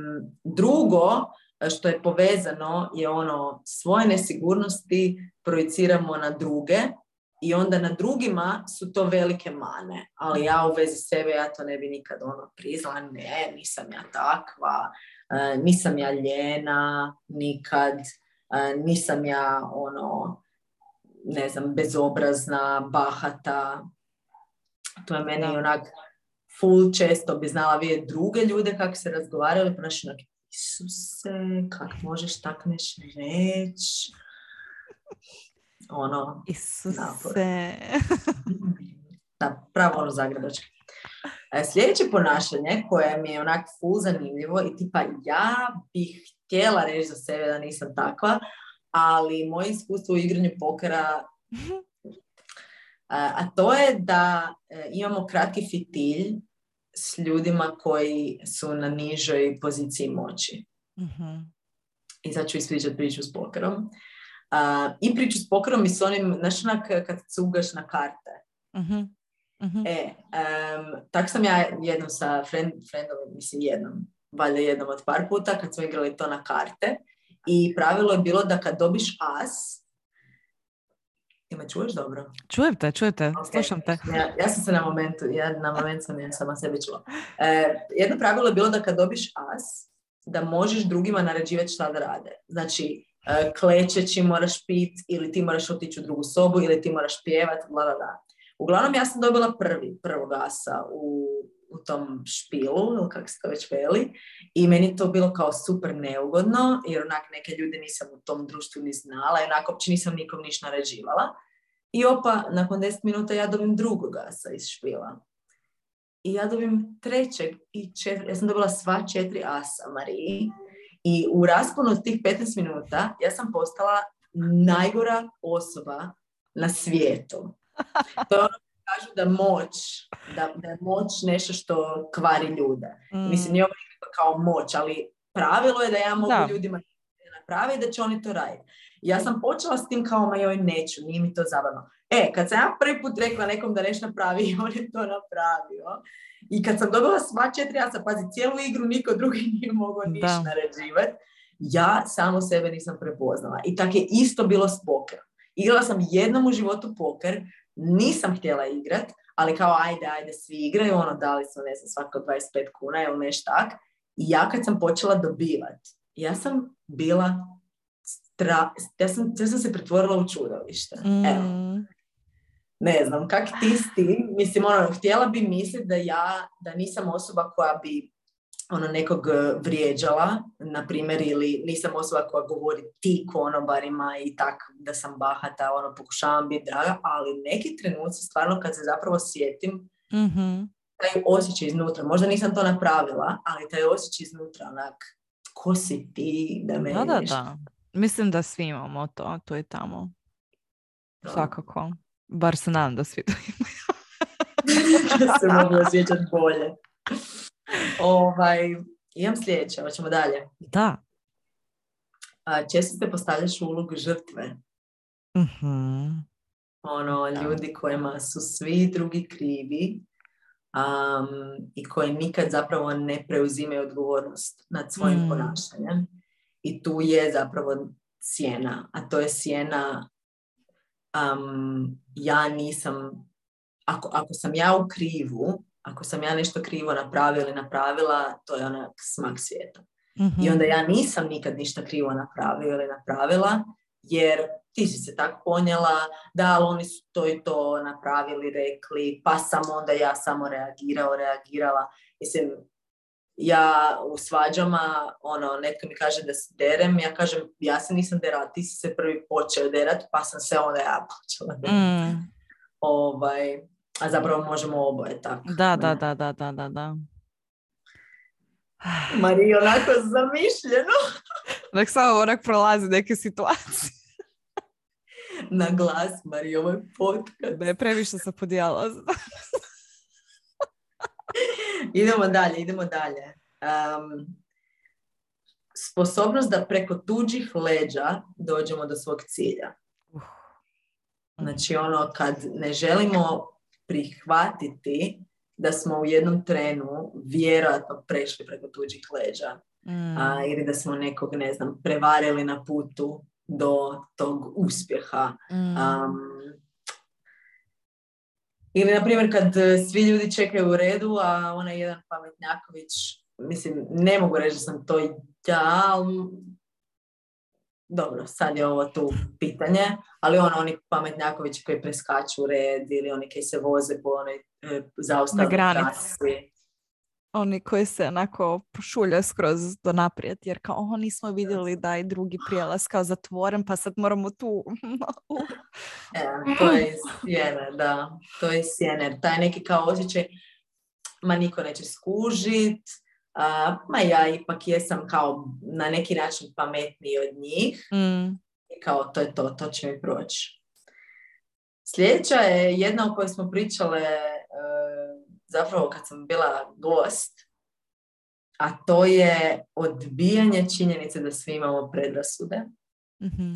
drugo, što je povezano je ono svoje nesigurnosti projiciramo na druge i onda na drugima su to velike mane, ali ja u vezi sebe ja to ne bi nikad ono priznala, ne, nisam ja takva, e, nisam ja ljena, nikad, e, nisam ja ono, ne znam, bezobrazna, bahata, to je meni onak full često bi znala vidjeti druge ljude kako se razgovarali, pa naš onak, Isuse, kak možeš tak neš reći? Ono, Isuse. da, pravo ono zagrebački. E, Sljedeće ponašanje koje mi je onak full zanimljivo i tipa ja bih htjela reći za sebe da nisam takva, ali moje iskustvo u igranju pokera a, a to je da e, imamo kratki fitilj s ljudima koji su na nižoj poziciji moći. Mhm. I sad ću ispričati priču s pokerom. A, I priču s pokerom i s onim, znaš onak kad cugaš na karte. Mhm. Mhm. E, em, tak sam ja jednom sa friend, friendom, mislim jednom, valjda jednom od par puta kad smo igrali to na karte i pravilo je bilo da kad dobiš as, ti me čuješ dobro? Čujem te, čujem te, Ok. slušam te. Ja, ja sam se na momentu, ja na moment sam ja sama sebi čula. E, jedno pravilo je bilo da kad dobiš as, da možeš drugima naređivati šta da rade. Znači, klečeći moraš pit, ili ti moraš otići u drugu sobu, ili ti moraš pjevat, bla, bla, bla. Uglavnom, ja sam dobila prvi, prvog asa u, u tom špilu, ili kako se to već veli, i meni to bilo kao super neugodno, jer onak neke ljude nisam u tom društvu ni znala, i onako uopće nisam nikom niš naređivala. I opa, nakon 10 minuta ja dobim drugog asa iz špila. I ja dobim trećeg i četiri, ja sam dobila sva četiri asa Mariji. I u rasponu od tih 15 minuta ja sam postala najgora osoba na svijetu. To je ono kažu da moć, da, da je moć nešto što kvari ljude. Mm. Mislim, nije ovo kao moć, ali pravilo je da ja mogu Da. ljudima napraviti da će oni to raditi. Ja sam počela s tim kao, ma joj, neću, nije mi to zabavno. E, kad sam ja prvi put rekla nekom da nešto napravi, on je to napravio. I kad sam dobila sva četiri, ja sam, pazi, cijelu igru niko drugi nije mogao ništa naređivati. Ja samo sebe nisam prepoznala. I tako je isto bilo s pokerom. Igrala sam jednom u životu poker, nisam htjela igrat, ali kao ajde, ajde, svi igraju, ono, dali smo, ne znam, svako 25 kuna ili nešto tak. I ja kad sam počela dobivat, ja sam bila ja, sam, ja sam se pretvorila u čudovište. Evo, Mm. Ne znam, kak ti s tim? Mislim, ono, htjela bi misliti da ja, da nisam osoba koja bi ono nekog eh, vrijeđala, na primjer, ili nisam osoba koja govori ti konobarima i tak da sam bahata, ono, pokušavam biti draga, ali neki trenuci stvarno kad se zapravo sjetim, Mhm. taj osjećaj iznutra, možda nisam to napravila, ali taj osjećaj iznutra, onak, ko si ti da me Da, da, da. Mislim da svi imamo to, tu i tamo. Svakako. Bar se nadam da svi to imaju. da se mogu osjećati bolje. Ovaj, imam sljedeće, hoćemo dalje. Da. A, često se postavljaš u ulogu žrtve. Mhm. Ono, Da. ljudi kojima su svi drugi krivi am, i koji nikad zapravo ne preuzimaju odgovornost nad svojim Mm. ponašanjem. i tu je zapravo sjena, a to je sjena um, ja nisam, ako, ako sam ja u krivu, ako sam ja nešto krivo napravila ili napravila, to je onak smak svijeta. Mhm. I onda ja nisam nikad ništa krivo napravila ili napravila, jer ti si se tako ponijela, da, ali oni su to i to napravili, rekli, pa sam onda ja samo reagirao, reagirala. Mislim, ja u svađama, ono, netko mi kaže da se derem, ja kažem, ja se nisam derala, ti si se prvi počeo derat, pa sam se onda ja počela derat. Mm, Ovaj, a zapravo možemo oboje tako. da, da, ne? da, da, da, da, da. Marija, onako zamišljeno. Nek samo onak prolazi neke situacije. Na glas, Marija, ovo je podcast. Je previše se podijela. Idemo dalje, idemo dalje. Um, sposobnost da preko tuđih leđa dođemo do svog cilja. Uh. Znači ono kad ne želimo prihvatiti da smo u jednom trenu vjerojatno prešli preko tuđih leđa Mm. a, ili da smo nekog, ne znam, prevarili na putu do tog uspjeha. Mm. Um, ili, na primjer, kad e, svi ljudi čekaju u redu, a onaj jedan pametnjaković, mislim, ne mogu reći da sam to ja, ali dobro, sad je ovo tu pitanje, ali ono, oni pametnjakovići koji preskaču u red ili oni koji se voze po onoj e, zaustavnoj trasi. Oni koji se onako pošulja skroz do naprijed, jer kao "O, nismo vidjeli da je drugi prijelaz kao zatvoren, pa sad moramo tu. E, to je sjene, da. To je sjene. Taj neki kao osjećaj, ma niko neće skužit, a, ma ja ipak jesam kao na neki način pametniji od njih Mm. i kao to je to, to će mi proći. Sljedeća je jedna o kojoj smo pričale zapravo kad sam bila gost, a to je odbijanje činjenice da svi imamo predrasude. Mhm.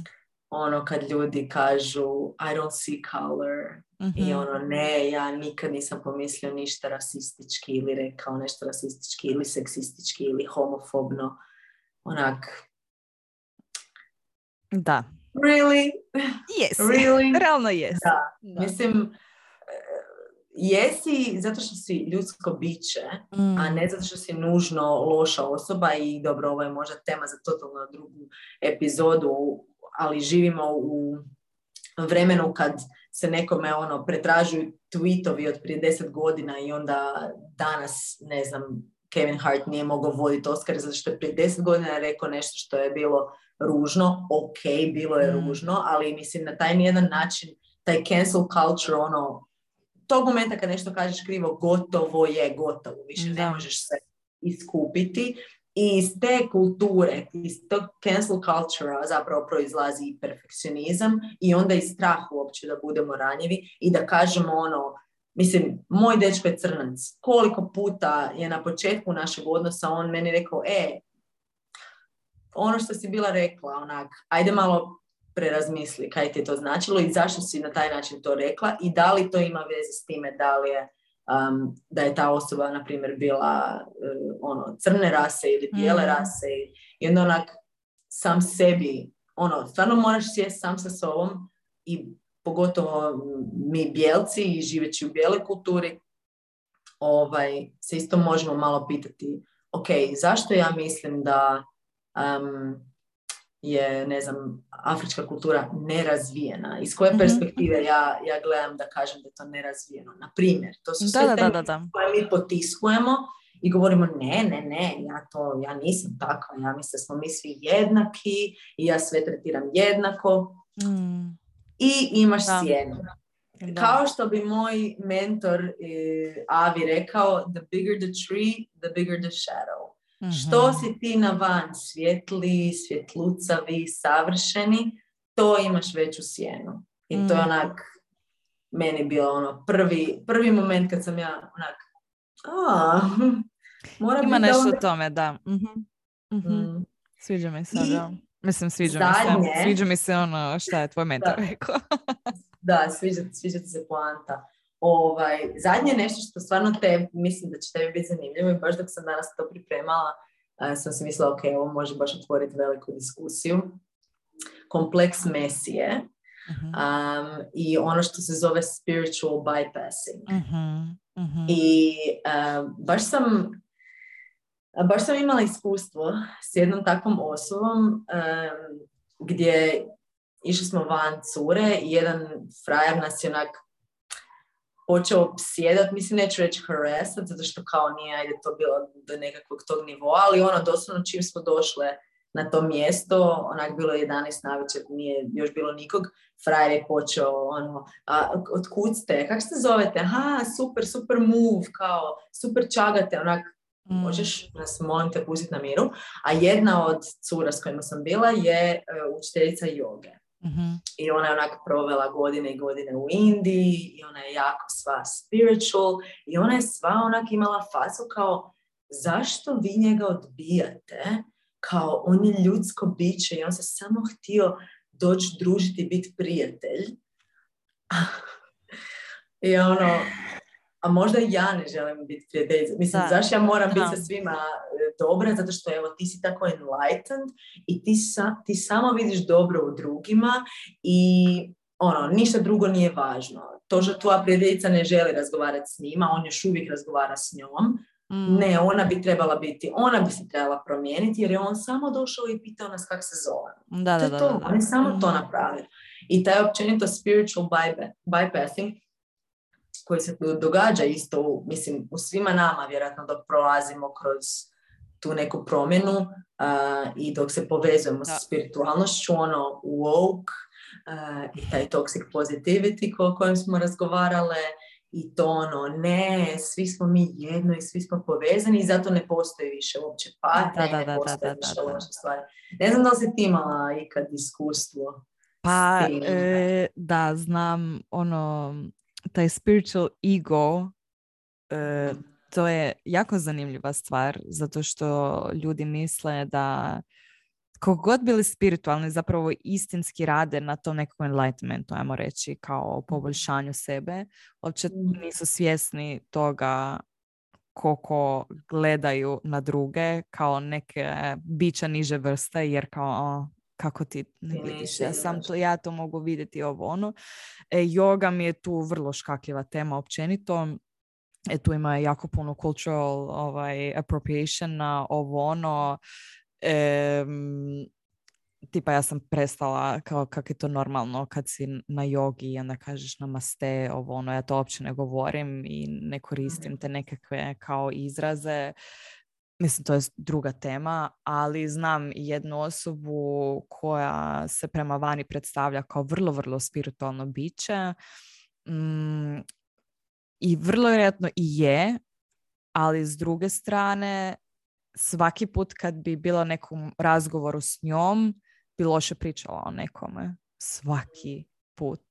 Ono kad ljudi kažu I don't see color, i Mhm. ono, ne, ja nikad nisam pomislio ništa rasistički ili rekao nešto rasistički ili seksistički ili homofobno. Onak, Da. really? Jesi. Really? Realno jesi. Da. Da. Mislim, jesi zato što si ljudsko biće, Mm. a ne zato što si nužno loša osoba i dobro, ovo je možda tema za totalno drugu epizodu, ali živimo u vremenu kad se nekome ono pretražuju tweetovi od prije deset godina i onda danas, ne znam, Kevin Hart nije mogao voditi Oscar zato što je prije deset godina rekao nešto što je bilo ružno, ok, bilo je Mm. ružno, ali mislim na taj nijedan način, taj cancel culture, ono, tog momenta kad nešto kažeš krivo, gotovo je gotovo, više ne možeš se iskupiti. I iz te kulture, iz tog cancel culture zapravo proizlazi i perfekcionizam i onda i strah uopće da budemo ranjivi i da kažemo ono, mislim, moj dečko je crnac, koliko puta je na početku našeg odnosa on meni rekao, e, ono što si bila rekla, onak, ajde malo prerazmisli kaj ti je to značilo i zašto si na taj način to rekla i da li to ima veze s time da li je um, da je ta osoba, na primjer, bila uh, ono, crne rase ili bijele Mm. rase i, i onda onak sam sebi, ono, stvarno moraš sjesti sam sa sobom i pogotovo mi bijelci i živeći u bijeloj kulturi, ovaj, se isto možemo malo pitati, ok, zašto ja mislim da um, je, ne znam, afrička kultura nerazvijena? Iz koje Mhm. perspektive ja, ja gledam da kažem da je to nerazvijeno? Na primjer, to su sve Da, da, da, da. koje mi potiskujemo i govorimo ne, ne, ne, ja to, ja nisam takva, ja mislim da smo mi svi jednaki i ja sve tretiram jednako Mm. i imaš Da. sjenu. Da. Kao što bi moj mentor eh, Avi rekao, the bigger the tree, the bigger the shadow. Mhm. Što si ti na van svjetli, svjetlucavi, savršeni, to imaš veću sjenu. I to je Mm. onak, meni bilo ono prvi, prvi moment kad sam ja onak, a, mora Ima nešto onda- o tome, da. Mhm. Mhm. Mm, Sviđa mi se, I da. Mislim, sviđa mi se. zadnje- Sviđa mi se ono šta je tvoj mentor rekao. Da, sviđa, sviđa ti se poanta. Ovaj, zadnje nešto što stvarno te, mislim da će tebi biti zanimljivo i baš dok sam danas to pripremala, sam si mislila, ok, ovo može baš otvoriti veliku diskusiju. Kompleks mesije um, i ono što se zove spiritual bypassing. uh I baš sam baš sam imala iskustvo s jednom takvom osobom um, gdje išli smo van cure i jedan frajer nas je onak počeo sjedat, mislim neću reći harassat, zato što kao nije ajde to bilo do nekakvog tog nivoa, ali ono doslovno čim smo došle na to mjesto, onak bilo je 11 navečer, nije još bilo nikog, frajer je počeo ono, a, od kud ste, kako se zovete, aha, super, super move, kao, super čagate, onak, mm. možeš nas molim te pustiti na miru, a jedna od cura s kojima sam bila je uh, učiteljica joge. Mm I ona je onak provela godine i godine u Indiji i ona je jako sva spiritual i ona je sva onak imala fasu kao zašto vi njega odbijate kao on je ljudsko biće i on se samo htio doći družiti i biti prijatelj. I ono, a možda ja ne želim biti prijateljica. Mislim, da. zašto ja moram biti sa svima e, dobra? Zato što evo, ti si tako enlightened i ti, sa, ti samo vidiš dobro u drugima i ono, ništa drugo nije važno. To što tvoja prijateljica ne želi razgovarati s njima, on još uvijek razgovara s njom, Mm. Ne, ona bi trebala biti, ona bi se trebala promijeniti jer je on samo došao i pitao nas kako se zove. Da, da, da, to, on je samo to mm. napravio. I taj općenito spiritual bypassing koji se događa isto, u, mislim, u svima nama, vjerojatno dok prolazimo kroz tu neku promjenu uh, i dok se povezujemo sa spiritualnošću, ono woke uh, i taj toxic positivity o kojem smo razgovarale, i to ono, ne, svi smo mi jedno i svi smo povezani i zato ne postoji više uopće da, ne postoji više loše stvari. Ne znam da li si ti imala ikad iskustvo Pa, e, da, znam, ono, taj spiritual ego, e, mhm. to je jako zanimljiva stvar, zato što ljudi misle da koliko god bili spiritualni, zapravo istinski rade na tom nekom enlightenmentu, ajmo reći, kao poboljšanju sebe, uopće mm. nisu svjesni toga koliko gledaju na druge kao neke bića niže vrste, jer kao kako ti ne vidiš, ja sam to, ja to mogu vidjeti ovo ono. E, yoga mi je tu vrlo škakljiva tema općenito. E, tu ima jako puno cultural ovaj, appropriation na ovo ono E, tipa ja sam prestala kao kak je to normalno kad si na jogi i onda kažeš namaste, ovo ono, ja to uopće ne govorim i ne koristim te nekakve kao izraze. Mislim, to je druga tema, ali znam jednu osobu koja se prema vani predstavlja kao vrlo, vrlo spiritualno biće. Mm, I vrlo vjerojatno i je, ali s druge strane svaki put kad bi bila nekom razgovoru s njom, bi loše pričala o nekome. Svaki put.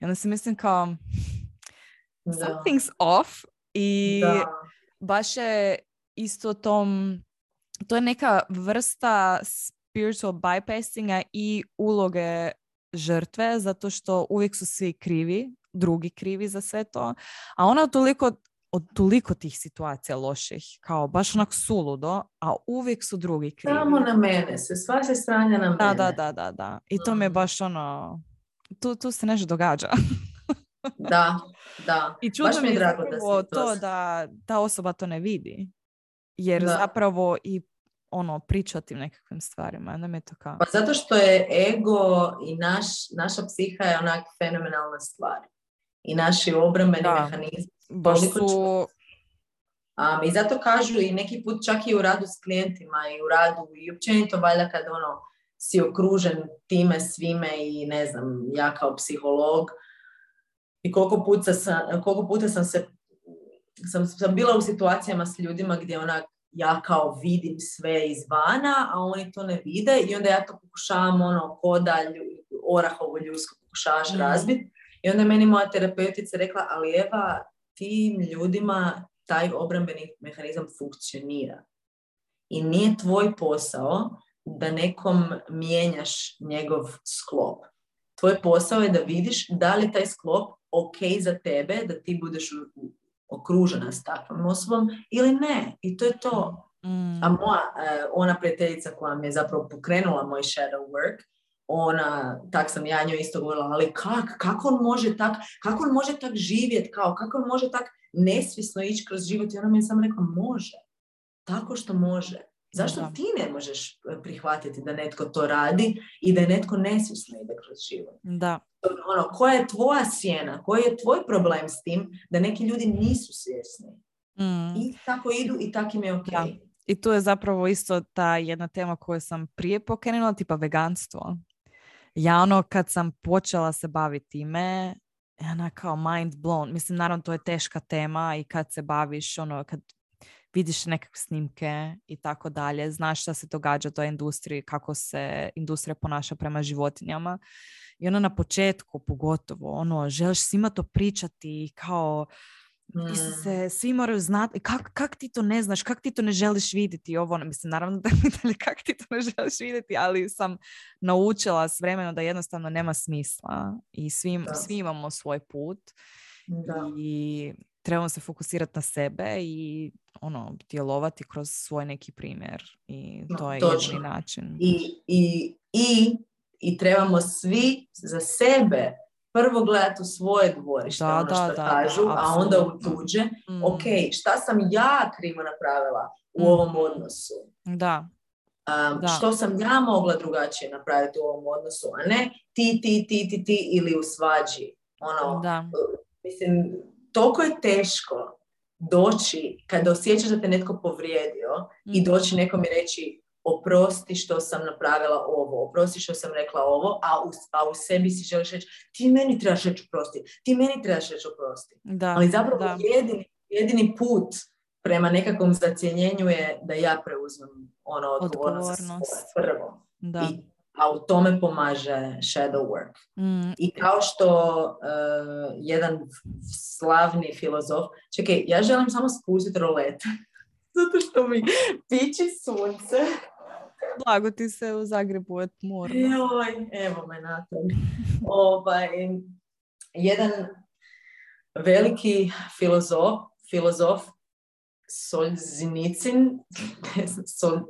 I onda si mislim kao something's off i da. baš je isto tom to je neka vrsta spiritual bypassinga i uloge žrtve zato što uvijek su svi krivi, drugi krivi za sve to, a ona toliko od toliko tih situacija loših, kao baš onak suludo, a uvijek su drugi krivi. Samo na mene se, sva se stranja na mene. Da, da, da, da, I to mi je baš ono, tu, tu se nešto događa. da, da. I čudno baš mi je drago da to, to da ta osoba to ne vidi. Jer zapravo i ono, priča o tim nekakvim stvarima. Ne to kao... Pa zato što je ego i naš, naša psiha je onak fenomenalna stvar. I naši obrambeni mehanizmi baš su... Um, I zato kažu i neki put čak i u radu s klijentima i u radu i općenito valjda kad ono si okružen time svime i ne znam, ja kao psiholog i koliko puta sam, koliko puta sam se sam, sam bila u situacijama s ljudima gdje ona ja kao vidim sve izvana, a oni to ne vide i onda ja to pokušavam ono koda orahovo ljusko pokušavaš mm. razbiti i onda je meni moja terapeutica rekla, ali Eva, tim ljudima taj obrambeni mehanizam funkcionira. I nije tvoj posao da nekom mijenjaš njegov sklop. Tvoj posao je da vidiš da li taj sklop ok za tebe, da ti budeš okružena s takvom osobom ili ne. I to je to. A moja, e, ona prijateljica koja mi je zapravo pokrenula moj shadow work, ona, tak sam ja njoj isto govorila, ali kak, kako on može tak, kako on može tak živjeti, kao, kako on može tak nesvisno ići kroz život i ona mi je samo rekla, može, tako što može. Zašto ti ne možeš e, prihvatiti da netko to radi i da je netko nesvisno ide kroz život? Da. Ono, koja je tvoja sjena? Koji je tvoj problem s tim da neki ljudi nisu svjesni? Mm. I tako idu i tako im je ok. I tu je zapravo isto ta jedna tema koju sam prije pokrenula, tipa veganstvo. Ja ono kad sam počela se baviti time, ona kao mind blown. Mislim, naravno to je teška tema i kad se baviš, ono, kad vidiš nekakve snimke i tako dalje, znaš šta se događa u toj industriji, kako se industrija ponaša prema životinjama. I ono na početku pogotovo, ono, želiš svima to pričati kao Mm. se svi moraju znati, kak, kak ti to ne znaš, kak ti to ne želiš vidjeti ovo, ono, mislim naravno da mi kak ti to ne želiš vidjeti, ali sam naučila s vremenom da jednostavno nema smisla i svi, svi imamo svoj put da. i trebamo se fokusirati na sebe i ono, djelovati kroz svoj neki primjer i to je jedini način. I, i, i, I trebamo svi za sebe prvo gledati u svoje dvorište, da, ono što da, kažu, da, a onda u tuđe. Mm. Ok, šta sam ja krivo napravila u mm. ovom odnosu? Da. Um, da. Što sam ja mogla drugačije napraviti u ovom odnosu, a ne ti, ti, ti, ti, ti ili u svađi. Ono, da. Mislim, toliko je teško doći, kada osjećaš da te netko povrijedio mm. i doći nekom i reći oprosti što sam napravila ovo, oprosti što sam rekla ovo, a u, a u sebi si želiš reći ti meni trebaš reći oprosti, ti meni trebaš reći oprosti. Da, Ali zapravo da. Jedini, jedini put prema nekakvom zacjenjenju je da ja preuzmem ono odgovornost, odgovornost. prvo. Da. I, a u tome pomaže shadow work. Mm. I kao što uh, jedan slavni filozof, čekaj, ja želim samo spustiti rolet. Zato što mi piči sunce Blago ti se u Zagrebu je tmurno. Joj, evo me natrag. ovaj, jedan veliki filozof, filozof Solzinicin, sol,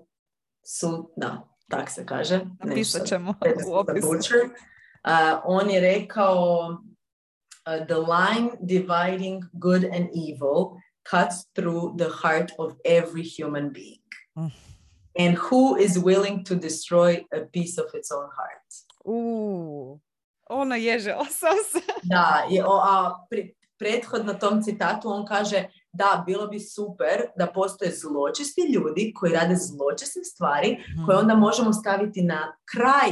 sol, da, tak se kaže. Napisat ćemo u opisu. Uh, on je rekao uh, the line dividing good and evil cuts through the heart of every human being. Mm and who is willing to destroy a piece of its own heart. Uh, ono ježela sam se. da, je, o, a pri, prethodno tom citatu on kaže da, bilo bi super da postoje zločesti ljudi koji rade zločeste stvari mm-hmm. koje onda možemo staviti na kraj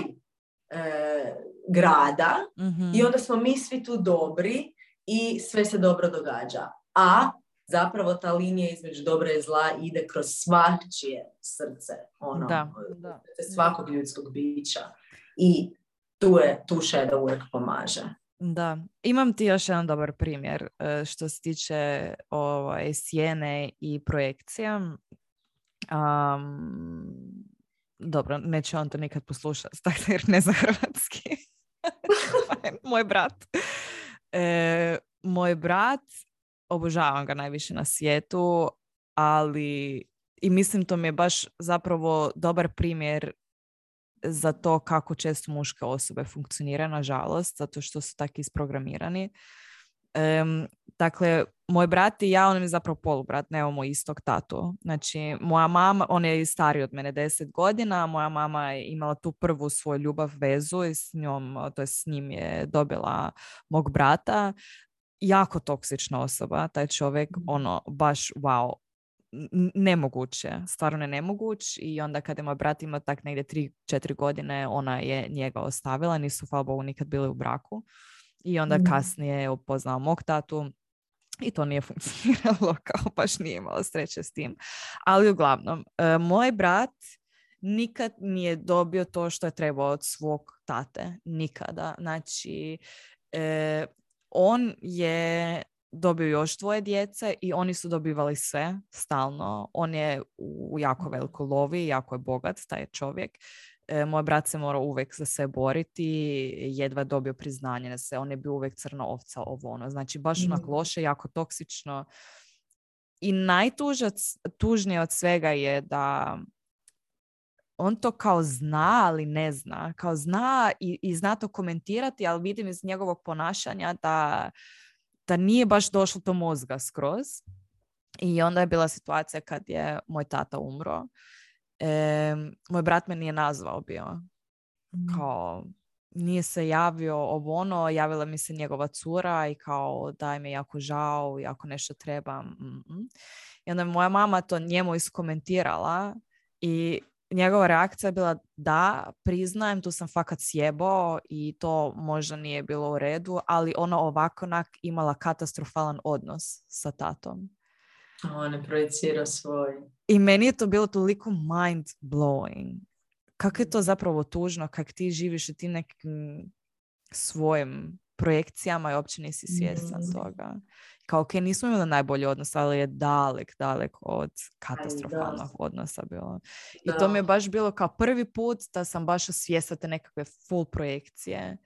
e, grada mm-hmm. i onda smo mi svi tu dobri i sve se dobro događa. A zapravo ta linija između dobra i zla ide kroz svačije srce, ono, da, da. svakog ljudskog bića. I tu je, tu shadow work pomaže. Da, imam ti još jedan dobar primjer e, što se tiče ovaj, sjene i projekcija. Um, dobro, neće on to nikad poslušati, jer ne zna hrvatski. moj brat. E, moj brat obožavam ga najviše na svijetu, ali i mislim to mi je baš zapravo dobar primjer za to kako često muške osobe funkcionira, nažalost, zato što su tako isprogramirani. Um, dakle, moj brat i ja, on je zapravo polubrat, nemamo istog tatu. Znači, moja mama, on je stariji od mene deset godina, moja mama je imala tu prvu svoju ljubav vezu i s njom, to je s njim je dobila mog brata jako toksična osoba, taj čovjek, mhm. ono, baš wow, nemoguće, stvarno je nemoguć i onda kad je moj brat imao tak negdje 3-4 godine, ona je njega ostavila, nisu hvala Bogu nikad bili u braku i onda mm. kasnije je upoznao mog tatu i to nije funkcioniralo, kao baš nije imala sreće s tim. Ali uglavnom, e, moj brat nikad nije dobio to što je trebao od svog tate, nikada. Znači, e, on je dobio još dvoje djece i oni su dobivali sve stalno. On je u jako velikoj lovi, jako je bogat taj čovjek. E, moj brat se mora uvijek za sve boriti, jedva dobio priznanje na se, on je bio uvijek crna ovca ovo ono. Znači baš onak mm. loše, jako toksično I najtužnije od svega je da on to kao zna, ali ne zna. Kao zna i, i zna to komentirati, ali vidim iz njegovog ponašanja da, da nije baš došlo do mozga skroz. I onda je bila situacija kad je moj tata umro. E, moj brat me nije nazvao bio. Mhm. Kao, nije se javio ovo ono, javila mi se njegova cura i kao daj me jako žao i ako nešto treba. I onda je moja mama to njemu iskomentirala i njegova reakcija je bila da, priznajem, tu sam fakat sjebao i to možda nije bilo u redu, ali ona ovako nak imala katastrofalan odnos sa tatom. On je projecirao svoj. I meni je to bilo toliko mind blowing. Kako je to zapravo tužno kak ti živiš u tim nekim svojim projekcijama i uopće nisi svjestan mm. toga. Kao, ok, nismo imali najbolji odnos, ali je dalek, dalek od katastrofalnog odnosa bilo. I to mi je baš bilo kao prvi put da sam baš osvijestila te nekakve full projekcije.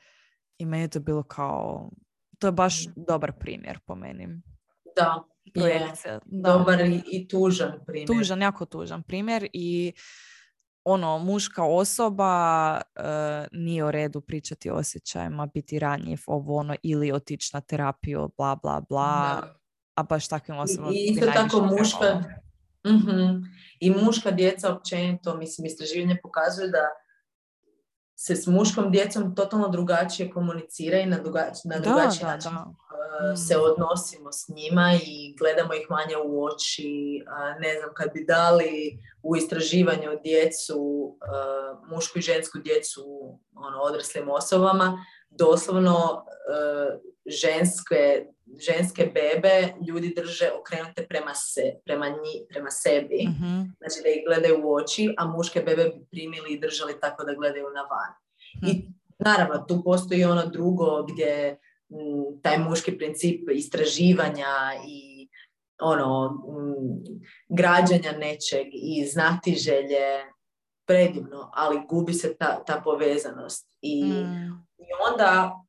I meni je to bilo kao, to je baš mm. dobar primjer po meni. Da, projekcija. Dobar i, i tužan primjer. Tužan, jako tužan primjer i ono, muška osoba uh, nije u redu pričati o osjećajima, biti ranjiv, ovo ono, ili otići na terapiju, bla, bla, bla. A baš takvim osobama I isto tako muška, uh i muška djeca općenito, mislim, istraživanje pokazuje da se s muškom djecom totalno drugačije komunicira i na, na drugačiji način uh, se odnosimo s njima i gledamo ih manje u oči. Uh, ne znam, kad bi dali u istraživanju djecu, uh, mušku i žensku djecu ono, odraslim osobama, doslovno ženske, ženske bebe ljudi drže okrenute prema, se, prema, nji, prema sebi, mm znači da ih gledaju u oči, a muške bebe bi primili i držali tako da gledaju na van. I mhm. naravno, tu postoji ono drugo gdje taj muški princip istraživanja i ono, građanja nečeg i znati želje predivno, ali gubi se ta, ta povezanost. I, mm. i onda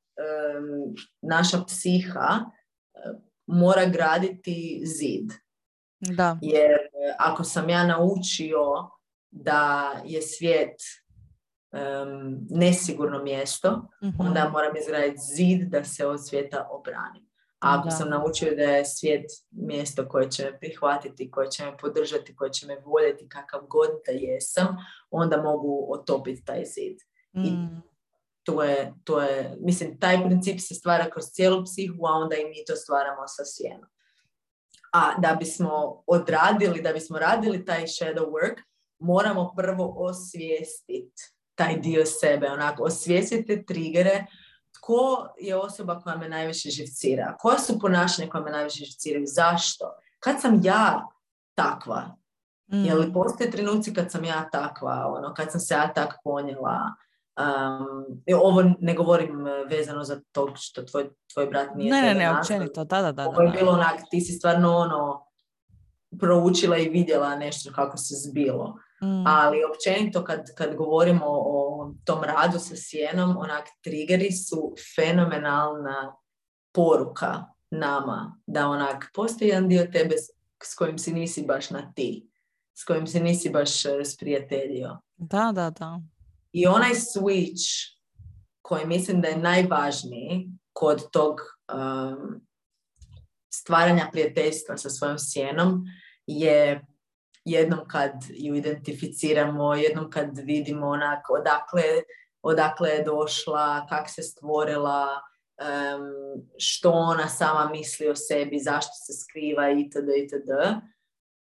naša psiha mora graditi zid. Da. Jer e, ako sam ja naučio da je svijet um, nesigurno mjesto, uh onda moram izgraditi zid da se od svijeta obranim. A ako sam naučio da je svijet mjesto koje će me prihvatiti, koje će me podržati, koje će me voljeti kakav god da jesam, onda mogu otopiti taj zid. I mm to je, to je, mislim, taj princip se stvara kroz cijelu psihu, a onda i mi to stvaramo sa sjenom. A da bismo odradili, da bismo radili taj shadow work, moramo prvo osvijestiti taj dio sebe, onako, osvijestite trigere, tko je osoba koja me najviše živcira, koja su ponašanja koja me najviše živciraju, zašto, kad sam ja takva, mm. je li postoje trenuci kad sam ja takva, ono, kad sam se ja tak ponijela, Um, ovo ne govorim e, vezano za to što tvoj, tvoj brat nije... Ne, ne, ne, općenito, da, da, da. Ovo je bilo onak, ti si stvarno ono, proučila i vidjela nešto kako se zbilo. Mm. Ali općenito kad, kad govorimo o tom radu sa sjenom, onak, triggeri su fenomenalna poruka nama da onak, postoji jedan dio tebe s kojim si nisi baš na ti, s kojim si nisi baš e, sprijateljio. Da, da, da. I onaj switch koji mislim da je najvažniji kod tog um, stvaranja prijateljstva sa svojom sjenom je jednom kad ju identificiramo, jednom kad vidimo onak odakle, odakle je došla, kak se stvorila, um, što ona sama misli o sebi, zašto se skriva itd. itd.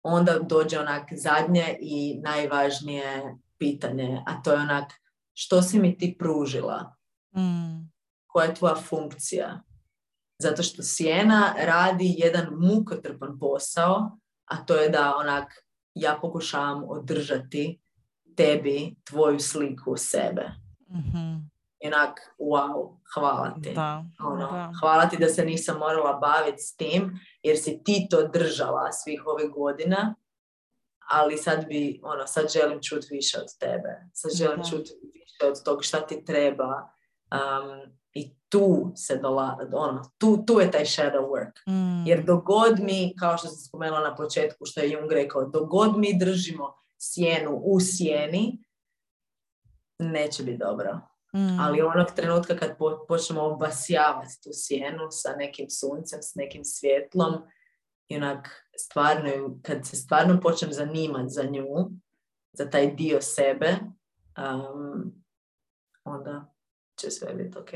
Onda dođe onak zadnje i najvažnije pitanje, a to je onak što si mi ti pružila? Mm. Koja je tvoja funkcija? Zato što sjena radi jedan mukotrpan posao, a to je da onak ja pokušavam održati tebi tvoju sliku sebe. Mm-hmm. Onak, wow, hvala ti. Da, ono, da. Hvala ti da se nisam morala baviti s tim, jer si ti to držala svih ovih godina ali sad bi, ono, sad želim čuti više od tebe. Sad želim čuti više od tog šta ti treba, Um, I tu se dola, ono, tu, tu je taj shadow work. Mm. Jer dogod mi, kao što sam spomenula na početku, što je Jung rekao, dogod mi držimo sjenu u sjeni, neće biti dobro. Mm. Ali onog trenutka kad po, počnemo obasjavati tu sjenu sa nekim suncem, s nekim svjetlom, i onak stvarno, kad se stvarno počnem zanimati za nju, za taj dio sebe, um, onda će sve biti ok.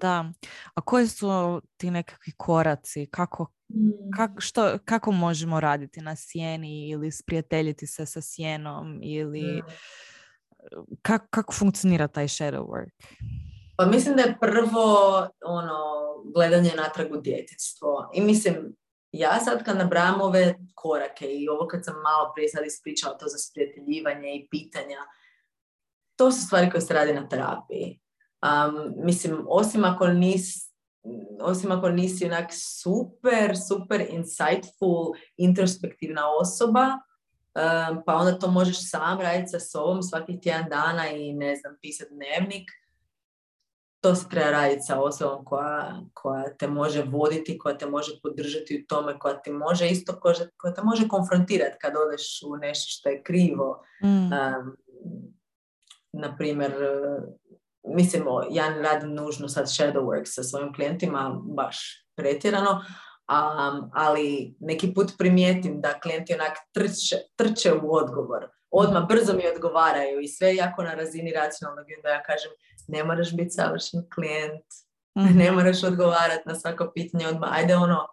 Da. A koji su ti nekakvi koraci? Kako, kak, što, kako možemo raditi na sjeni ili sprijateljiti se sa sjenom ili Mm. kak, kako funkcionira taj shadow work? Pa mislim da je prvo ono, gledanje natrag u djetinstvo. I mislim, ja sad kad nabrajam ove korake i ovo kad sam malo prije sad ispričala to za sprijateljivanje i pitanja, to su stvari koje se radi na terapiji. Um, mislim, osim ako nis, osim ako nisi onak super, super insightful, introspektivna osoba, um, pa onda to možeš sam raditi sa sobom svakih tjedan dana i ne znam, pisati dnevnik, to se treba raditi sa osobom koja, koja te može voditi, koja te može podržati u tome, koja ti može isto, koja, koja te može konfrontirati kad odeš u nešto što je krivo. Mm. Um, na primjer, uh, mislim, ja ne radim nužno sad shadow work sa svojim klijentima, baš pretjerano, um, ali neki put primijetim da klijenti onak trče, trče u odgovor. Odmah brzo mi odgovaraju i sve jako na razini racionalnog. I onda ja kažem, ne moraš biti savršen klijent, Mhm. ne moraš odgovarati na svako pitanje odmah. Ajde ono,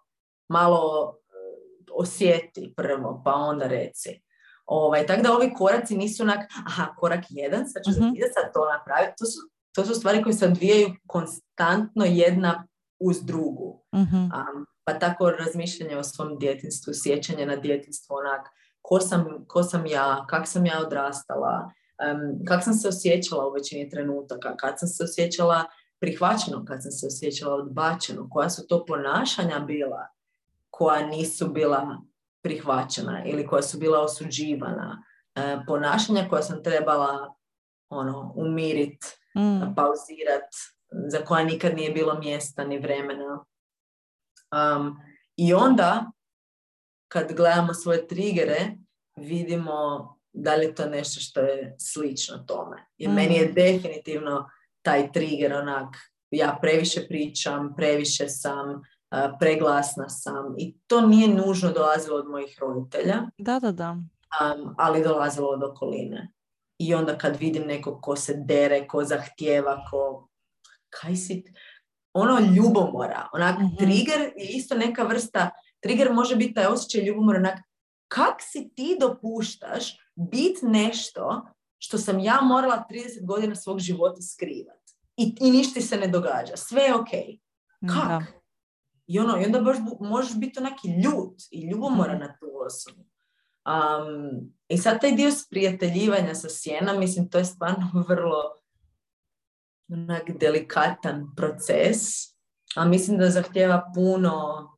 malo eh, osjeti prvo, pa onda reci. Ovaj, tako da ovi koraci nisu onak, aha, korak jedan, sad ću Mhm. uh sad to napraviti. To su, to su stvari koje se odvijaju konstantno jedna uz drugu. Mhm. Um, pa tako razmišljanje o svom djetinstvu, sjećanje na djetinstvo, onak, ko sam, ko sam ja, kak sam ja odrastala, um, kak sam se osjećala u većini trenutaka, kad sam se osjećala prihvaćeno, kad sam se osjećala odbačeno, koja su to ponašanja bila koja nisu bila prihvaćena ili koja su bila osuđivana, e, ponašanja koja sam trebala ono, umirit, Mm. pauzirat, za koja nikad nije bilo mjesta ni vremena. Um, I onda, kad gledamo svoje trigere, vidimo da li je to nešto što je slično tome. Jer Mm. meni je definitivno taj trigger onak, ja previše pričam, previše sam, a, preglasna sam i to nije nužno dolazilo od mojih roditelja, Da, da, da. um, ali dolazilo od okoline. I onda kad vidim nekog ko se dere, ko zahtjeva, ko... Kaj si... Ono ljubomora, onak Mhm. trigger je isto neka vrsta, trigger može biti taj osjećaj ljubomora, onak kak si ti dopuštaš bit nešto što sam ja morala 30 godina svog života skrivat. I, i ništa se ne događa. Sve je ok. Kak? Da. I, ono, I onda baš bu- možeš biti onaki ljut i ljubomora Mhm. na tu osobu. Um, I sad taj dio sprijateljivanja sa sjenom, mislim, to je stvarno vrlo onak delikatan proces, a mislim da zahtjeva puno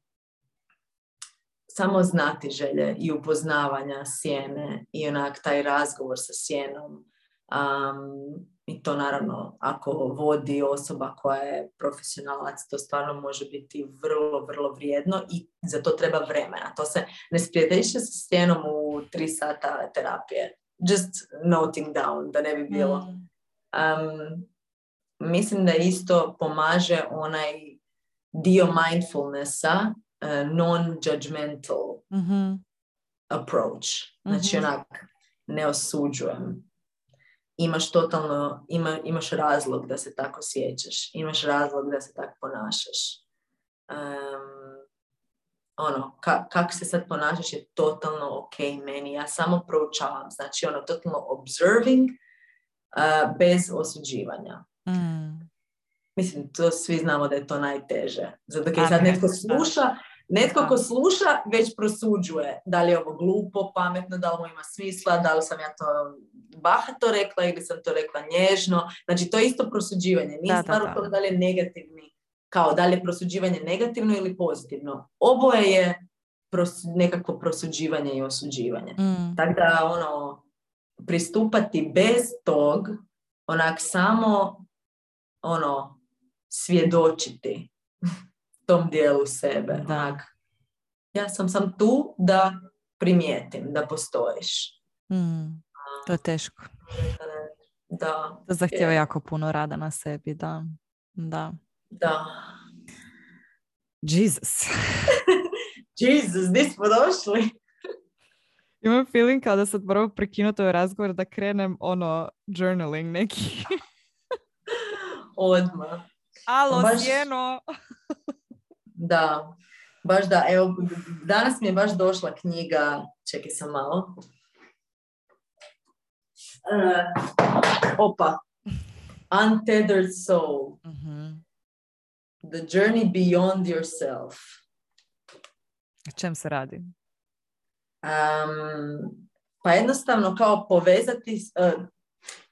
samo znati želje i upoznavanja sjene i onak taj razgovor sa sjenom. Um, I to naravno, ako vodi osoba koja je profesionalac, to stvarno može biti vrlo, vrlo vrijedno i za to treba vremena. To se ne sprijateljiš se sa sjenom u tri sata terapije. Just noting down, da ne bi bilo. Um, mislim da isto pomaže onaj dio mindfulnessa, uh, non-judgmental Mhm. approach. Znači Mhm. onak, ne osuđujem. Imaš totalno, ima, imaš razlog da se tako sjećaš. Imaš razlog da se tako ponašaš. Um, ono, ka, kako se sad ponašaš je totalno ok meni. Ja samo proučavam. Znači ono, totalno observing uh, bez osuđivanja. Mm. Mislim, to svi znamo da je to najteže. Zato kad sad ne, netko sluša, netko ko sluša već prosuđuje da li je ovo glupo, pametno, da li ovo ima smisla, da li sam ja to bahato rekla ili sam to rekla nježno. Znači, to je isto prosuđivanje. Nije stvar u tome da li je negativni, kao da li je prosuđivanje negativno ili pozitivno. Oboje je nekakvo prosuđivanje i osuđivanje. Mm. Tako da, ono, pristupati bez tog, onak samo ono, svjedočiti tom dijelu sebe. Onak, ja sam sam tu da primijetim da postojiš. Mm, to je teško. Da, To zahtjeva je. jako puno rada na sebi, da. Da. da. Jesus. Jesus, di smo došli? Imam feeling kao da sad moram prekinuti ovaj razgovor da krenem ono journaling neki. Odmah. Alo, Baš- sjeno! Da, baš da. Evo, danas mi je baš došla knjiga, čekaj sam malo. E, opa. Untethered Soul. Mhm. The Journey Beyond Yourself. O čem se radi? Um, pa jednostavno kao povezati, e,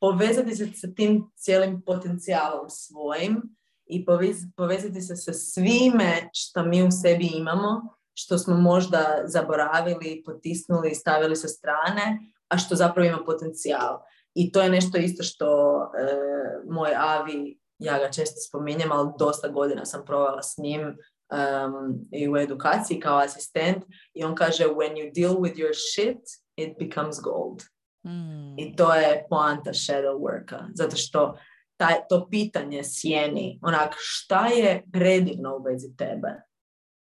povezati se sa tim cijelim potencijalom svojim i poviz- povezati se sa svime što mi u sebi imamo, što smo možda zaboravili, potisnuli i stavili sa strane, a što zapravo ima potencijal. I to je nešto isto što e, moj Avi, ja ga često spominjem, ali dosta godina sam provela s njim um, i u edukaciji kao asistent i on kaže when you deal with your shit, it becomes gold. Mm. I to je poanta shadow worka. Zato što taj, to pitanje sjeni, onak, šta je predivno u vezi tebe?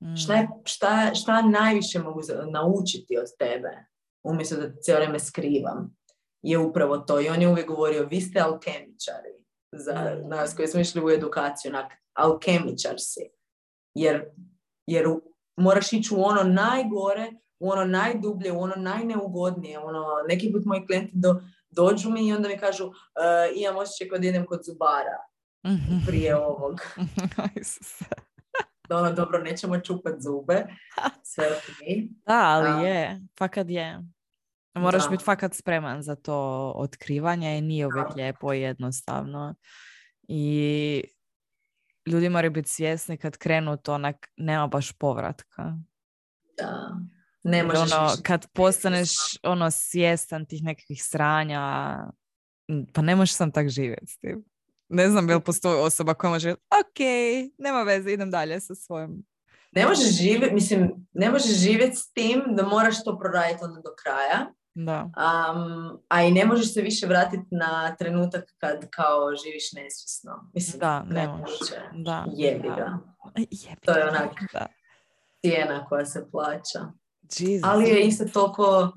Mm. Šta, je, šta, šta najviše mogu naučiti od tebe? Umjesto da te cijelo vrijeme skrivam. Je upravo to. I on je uvijek govorio, vi ste alkemičari. Za Mm. nas koji smo išli u edukaciju, onak, alkemičar si. Jer, jer u- moraš ići u ono najgore, u ono najdublje, u ono najneugodnije. Ono, neki put moji klijenti do, dođu mi i onda mi kažu "E, imam osjećaj kod idem kod zubara Mhm. prije ovog. Da ono, dobro, nećemo čupat zube. Sve ok. Da, ali je, fakat je. Moraš Da. biti fakat spreman za to otkrivanje i nije uvijek Da. lijepo i jednostavno. I ljudi moraju biti svjesni kad krenu to, onak, nema baš povratka. Da. Ne možeš ono, više kad postaneš ono svjestan tih nekakvih sranja, pa ne možeš sam tak živjeti s tim. Ne znam je li postoji osoba koja može, ok, nema veze, idem dalje sa svojim. Ne možeš živjeti, mislim, ne možeš živjeti s tim da moraš to proraditi onda do kraja, Da. um, a i ne možeš se više vratiti na trenutak kad kao živiš nesvjesno. Mislim, Da, ne možeš. Da. Jebi ga. Jebi To je onak. Da. Cijena koja se plaća. Jesus. Ali je isto toliko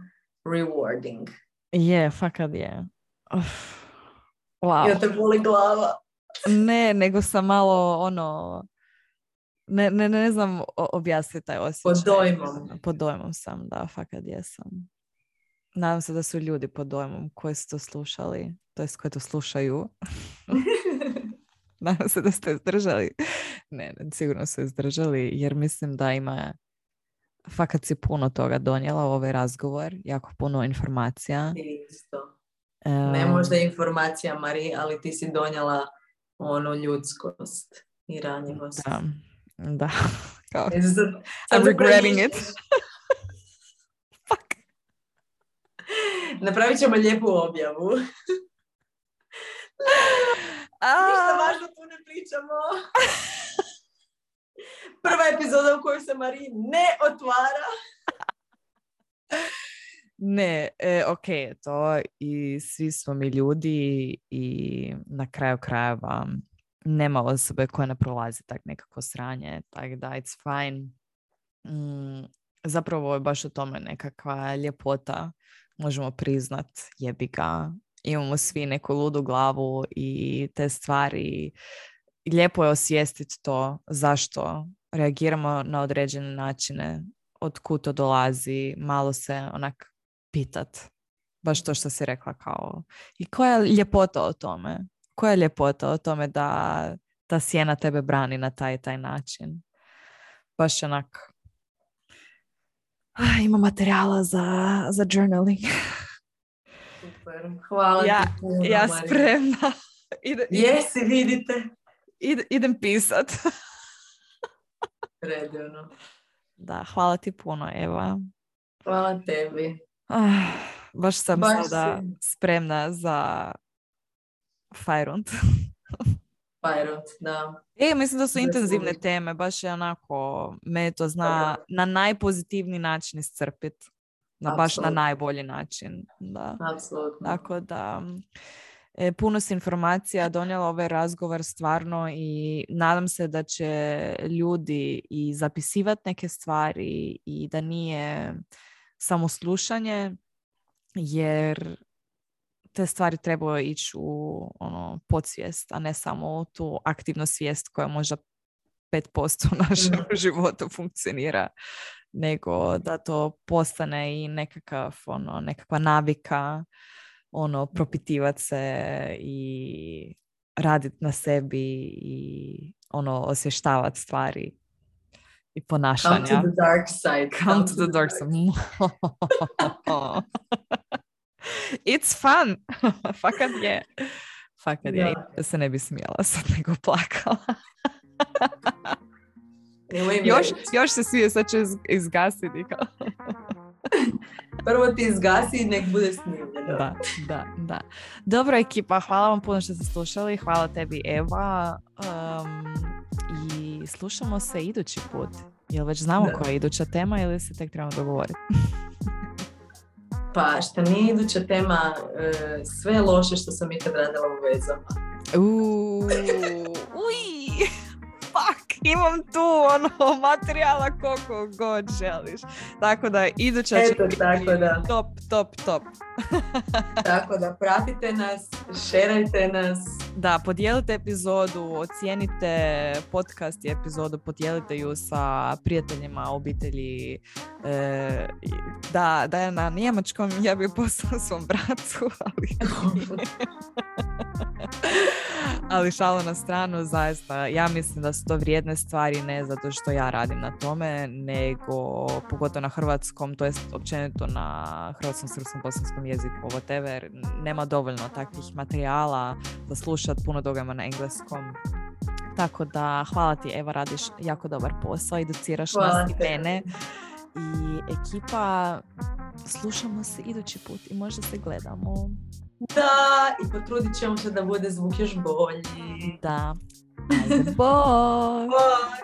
rewarding. Je, fakat je. Uf. Wow. Ja te boli glava. Ne, nego sam malo ono... Ne, ne, ne znam objasniti taj osjećaj. dojmom. Pod dojmom sam, da, fakat jesam. Nadam se da su ljudi pod dojmom koji su to slušali, to jest koji to slušaju. Nadam se da ste izdržali. Ne, ne, sigurno su izdržali, jer mislim da ima fakat si puno toga donijela u ovaj razgovor, jako puno informacija. Isto. Ne Em, možda informacija, Mari, ali ti si donijela onu ljudskost i ranjivost. Da, da. Kao, sad I'm regretting it. Fuck. Napravit ćemo lijepu objavu. Ništa A, važno tu ne pričamo. Prva epizoda u kojoj se Mari ne otvara. Ne, e, ok to i svi smo mi ljudi i na kraju krajeva nema osobe koja ne prolazi tak nekako sranje, tako da it's fine. Mm, zapravo je baš u tome nekakva ljepota, možemo priznat, jebi ga, imamo svi neku ludu glavu i te stvari. Lijepo je osvijestiti to zašto reagiramo na određene načine, od kud to dolazi, malo se onak pitat. Baš to što si rekla kao. I koja je ljepota o tome? Koja je ljepota o tome da ta sjena tebe brani na taj taj način? Baš onak Ah, ima materijala za, za journaling. Super, hvala Ja- ti puno, ja spremna. Jesi, vidite. Ide- idem pisat. Predivno. Da, hvala ti puno, Eva. Hvala tebi. Ah, baš sam Baš sada si. spremna za Fajrund. Pyrot, da. E, mislim da su su intenzivne uvijek- teme, baš je onako, me to zna na najpozitivniji način iscrpit. Na baš na najbolji način, da. Apsolutno. Tako da, e, puno si informacija donijela ovaj razgovor stvarno i nadam se da će ljudi i zapisivati neke stvari i da nije samo slušanje, jer te stvari trebaju ići u ono, podsvijest, a ne samo u tu aktivnu svijest koja možda 5% u našem Mhm. životu funkcionira, nego da to postane i nekakav, ono, nekakva navika, ono, propitivat se i raditi na sebi i ono, osvještavati stvari i Come ponašanja. to the dark side. Come to the dark side. It's fun. Fakat je. Fakat je. Ja se ne bi smijela sad nego plakala. Još, još se smije, sad će iz- izgasiti. Prvo ti izgasi i nek bude snimljeno. Da, da, da. Dobro ekipa, hvala vam puno što ste slušali. Hvala tebi Eva. Um, I slušamo se idući put. Jel već znamo Da. koja je iduća tema ili se tek trebamo dogovoriti? Pa šta nije iduća tema, e, sve loše što sam ikad radila u vezama. Uuu, uj, fuck, imam tu ono materijala koliko god želiš. Tako da iduća će Eto, tako da. top, top, top. Tako da pratite nas, šerajte nas. Da, podijelite epizodu, ocijenite podcast i epizodu, podijelite ju sa prijateljima, obitelji. E, da, da je na njemačkom, ja bi poslala svom bratu, ali... ali šalo na stranu, zaista, ja mislim da su to vrijedne stvari ne zato što ja radim na tome, nego pogotovo na hrvatskom, to jest općenito na hrvatskom, srpskom, bosanskom jeziku, whatever, nema dovoljno takvih materijala za slušat, puno toga na engleskom. Tako da, hvala ti Eva, radiš jako dobar posao, educiraš Hvala nas i tebi. mene. I ekipa, slušamo se idući put i možda se gledamo. Da, i potrudit ćemo se da bude zvuk još bolji. Da. Bye. Bye.